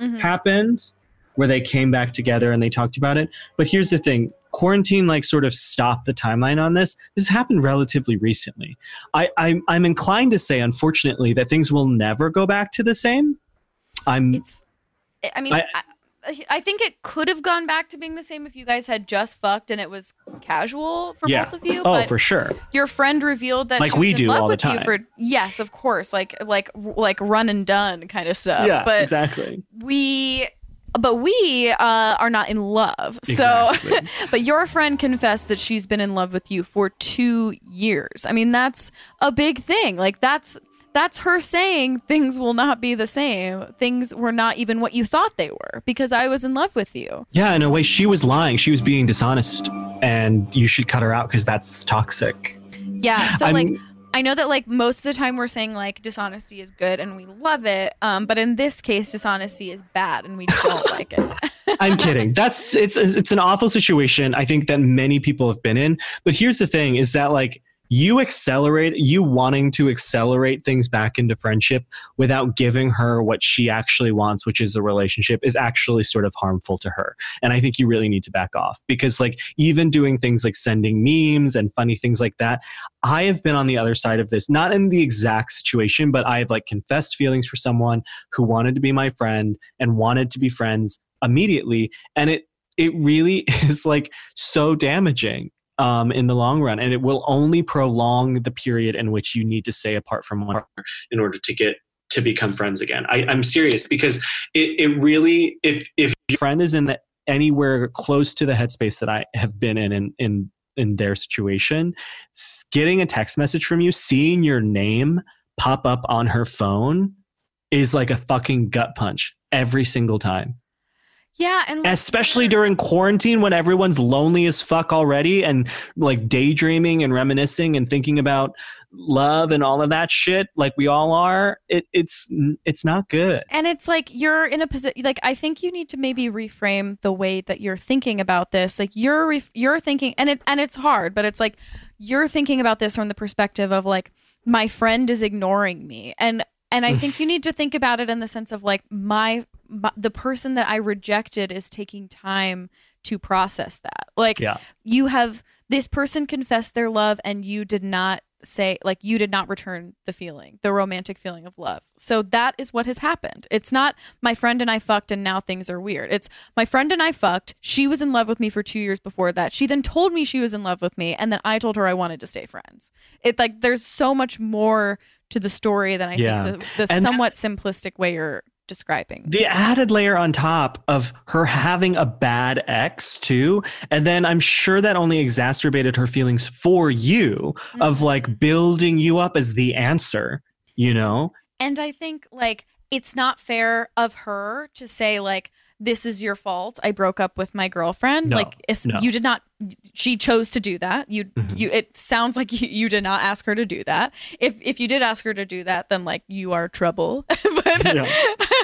Mhm. happened where they came back together and they talked about it. But here's the thing quarantine like sort of stopped the timeline on this. This happened relatively recently. I, I'm, I'm inclined to say, unfortunately, that things will never go back to the same. I'm It's. I mean. I- I, think it could have gone back to being the same if you guys had just fucked and it was casual for yeah. both of you. oh, for sure. your friend revealed that Like she was we in do love all the you time. for yes, of course, like like like run and done kind of stuff. yeah, but exactly. we but we uh, are not in love. Exactly. So, but your friend confessed that she's been in love with you for two years. I mean, that's a big thing. Like that's that's her saying things will not be the same. Things were not even what you thought they were because I was in love with you. Yeah, in a way, she was lying. She was being dishonest, and you should cut her out because that's toxic. Yeah. So I'm- like I know that like most of the time we're saying like dishonesty is good and we love it. Um, but in this case, dishonesty is bad and we don't like it. I'm kidding. That's it's it's an awful situation. I think that many people have been in. But here's the thing: is that like you accelerate you wanting to accelerate things back into friendship without giving her what she actually wants, which is a relationship, is actually sort of harmful to her. And I think you really need to back off because like even doing things like sending memes and funny things like that, I have been on the other side of this, not in the exact situation, but I have like confessed feelings for someone who wanted to be my friend and wanted to be friends immediately and it it really is like so damaging um, in the long run and it will only prolong the period in which you need to stay apart from one partner in order to get to become friends again. I, i'm serious because it, it really if if your friend is in the anywhere close to the headspace that i have been in in, in in their situation getting a text message from you seeing your name pop up on her phone is like a fucking gut punch every single time yeah, and like, especially during quarantine when everyone's lonely as fuck already and like daydreaming and reminiscing and thinking about love and all of that shit like we all are it, it's it's not good. And it's like you're in a position like i think you need to maybe reframe the way that you're thinking about this. Like you're ref- you're thinking and it and it's hard but it's like you're thinking about this from the perspective of like my friend is ignoring me. And and i think you need to think about it in the sense of like my, my the person that i rejected is taking time to process that. Like yeah. you have this person confessed their love and you did not say like you did not return the feeling the romantic feeling of love. So that is what has happened. It's not my friend and i fucked and now things are weird. It's my friend and i fucked. She was in love with me for two years before that. She then told me she was in love with me and then i told her i wanted to stay friends. It like there's so much more to the story than i Yeah. think the, the somewhat simplistic way you're describing the added layer on top of her having a bad ex too and then i'm sure that only exacerbated her feelings for you of Mhm. like building you up as the answer you know And I think like it's not fair of her to say like this is your fault. I broke up with my girlfriend. No, like no. you did not she chose to do that. You Mhm. you it sounds like you, you did not ask her to do that. If if you did ask her to do that then like you are trouble. but Yeah.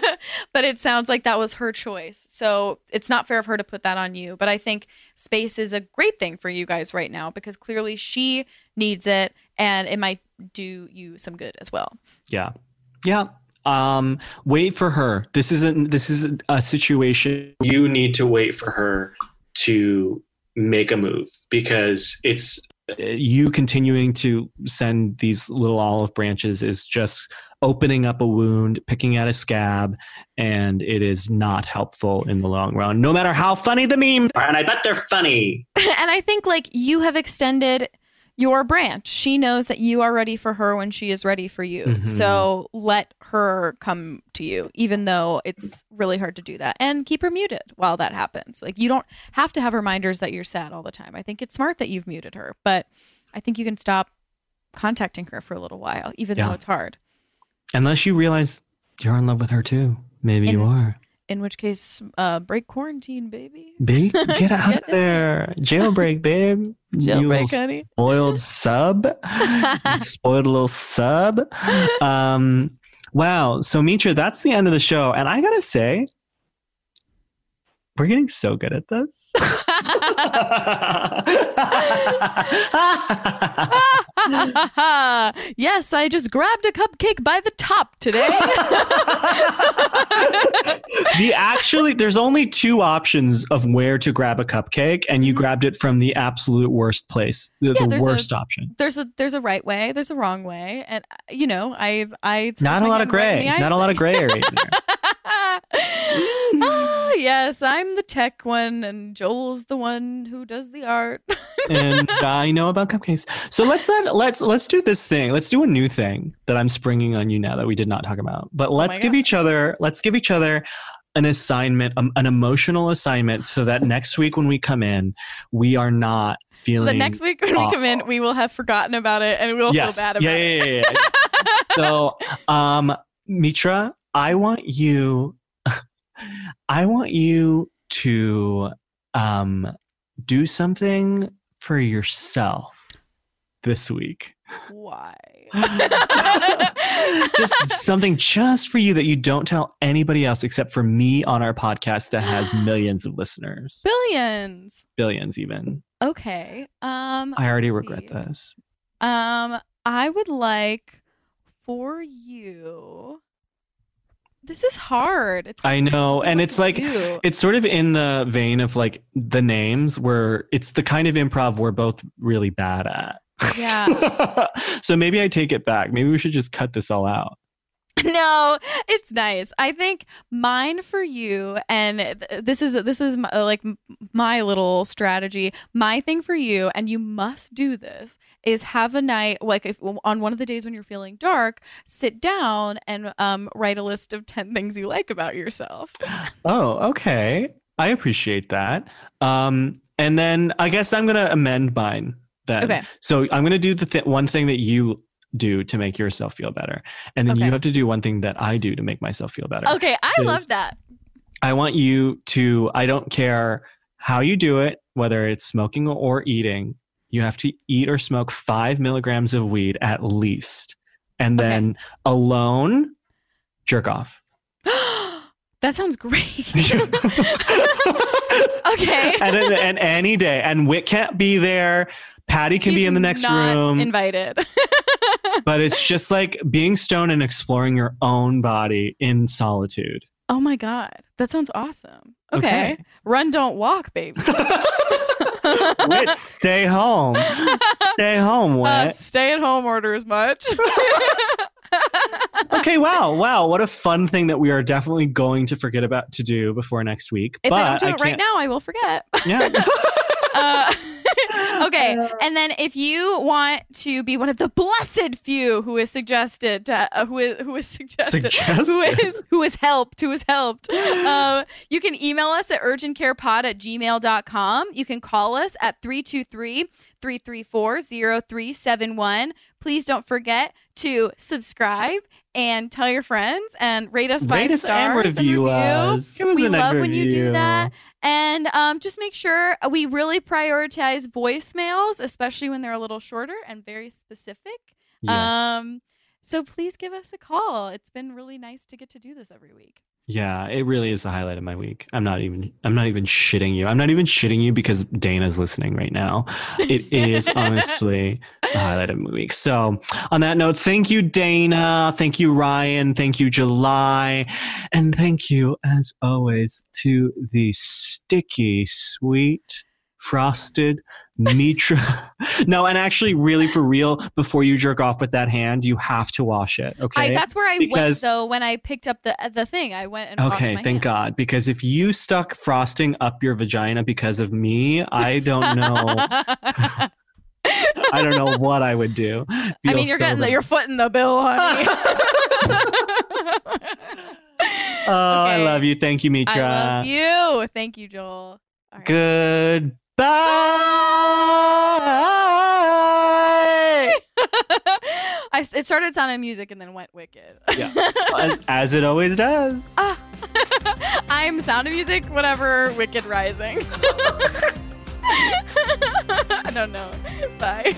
but it sounds like that was her choice. So it's not fair of her to put that on you. But I think space is a great thing for you guys right now because clearly she needs it and it might do you some good as well. Yeah. Yeah. Um, wait for her. This isn't this is a situation you need to wait for her to make a move because it's uh, you continuing to send these little olive branches is just opening up a wound, picking at a scab, and it is not helpful in the long run, no matter how funny the meme. And I bet they're funny. and I think like you have extended your branch. She knows that you are ready for her when she is ready for you. Mhm. So let her come to you, even though it's really hard to do that. And keep her muted while that happens. Like you don't have to have reminders that you're sad all the time. I think it's smart that you've muted her, but I think you can stop contacting her for a little while, even Yeah. though it's hard. Unless you realize you're in love with her too. Maybe you are. In which case, uh, break quarantine, baby. Babe, get out Get of there. Jailbreak, babe. You Jailbreak, little honey. spoiled sub. You spoiled little sub. Um, wow. So, Mitra, that's the end of the show. And I got to say, we're getting so good at this. yes, I just grabbed a cupcake by the top today. the actually, there's only two options of where to grab a cupcake, and you Mhm. grabbed it from the absolute worst place, the, Yeah, the there's a- worst option. there's a there's a right way, there's a wrong way, and uh, you know, I I Not a lot of hand right in gray. Not a lot of gray area. yes, I'm the tech one, and Joel's the one who does the art. and I know about cupcakes. So let's let, let's let's do this thing. Let's do a new thing that I'm springing on you now that we did not talk about. But let's Oh give God. each other let's give each other an assignment, um, an emotional assignment, so that next week when we come in, we are not so feeling. that next week when we come in, we will have forgotten about it, and we will yes, feel bad about yeah, it. yeah, yeah, yeah. so, um, Mitra, I want you, I want you to um, do something for yourself this week. Why? just something just for you that you don't tell anybody else except for me on our podcast that has millions of listeners, Billions. billions even. Okay. Um I already regret see. this. Um I would like for you This is hard. It's I hard to know, and it's like do. it's sort of in the vein of like the names where it's the kind of improv we're both really bad at. Yeah. so maybe I take it back. Maybe we should just cut this all out. no, it's nice. I think mine for you, and th- this is this is my, like my little strategy. My thing for you, and you must do this, is have a night like if on one of the days when you're feeling dark, sit down and um, write a list of ten things you like about yourself. Oh, okay. I appreciate that. Um, and then I guess I'm gonna amend mine. Then. Okay. So I'm gonna do the th- one thing that you do to make yourself feel better, and then Okay. you have to do one thing that I do to make myself feel better. Okay, I love that. I want you to. I don't care how you do it, whether it's smoking or eating. You have to eat or smoke five milligrams of weed at least, and Okay. then alone, jerk off. that sounds great. okay. and, and any day. And Wit can't be there. Patty can be in the next not room. Invited. but it's just like being stoned and exploring your own body in solitude. oh my god, that sounds awesome. Okay. Okay. Run, don't walk, baby. Wit, stay home. Stay home, Wit. Uh, stay at home orders much. Okay, wow, wow. What a fun thing that we are definitely going to forget about to do before next week. if but I don't do it right now, I will forget. Yeah. Uh, okay, and then if you want to be one of the blessed few who is suggested, to, uh, who is who is suggested, who Suggested. is who is helped, who is helped, um, you can email us at urgentcarepod at gmail.com. You can call us at 323 334 0371. Please don't forget to subscribe and tell your friends and rate us five Rate us and review us. Give us we love when you do that. And um, just make sure we really prioritize voicemails, especially when they're a little shorter and very specific. Yes. Um, so please give us a call. It's been really nice to get to do this every week. Yeah, it really is the highlight of my week. I'm not even I'm not even shitting you. I'm not even shitting you because Dana's listening right now. It is honestly the highlight of my week. So, on that note, thank you Dana, thank you Ryan, thank you July, and thank you as always to the sticky sweet frosted Mitra. no, and actually really for real, before you jerk off with that hand, you have to wash it, okay? I, that's where I Because- went though when I picked up the uh, the thing. I went and washed Okay, thank hand. God. Because if you stuck frosting up your vagina because of me, I don't know. I don't know what I would do. I mean, you're so getting the, your foot in the bill, honey. Oh, I love you. Thank you, Mitra. I love you. Thank you, Joel. All right. Goodbye. I, it started sounding music and then went wicked. Yeah. as, as it always does. Ah. I'm Sound of Music, whatever, Wicked Rising. I don't know. Bye.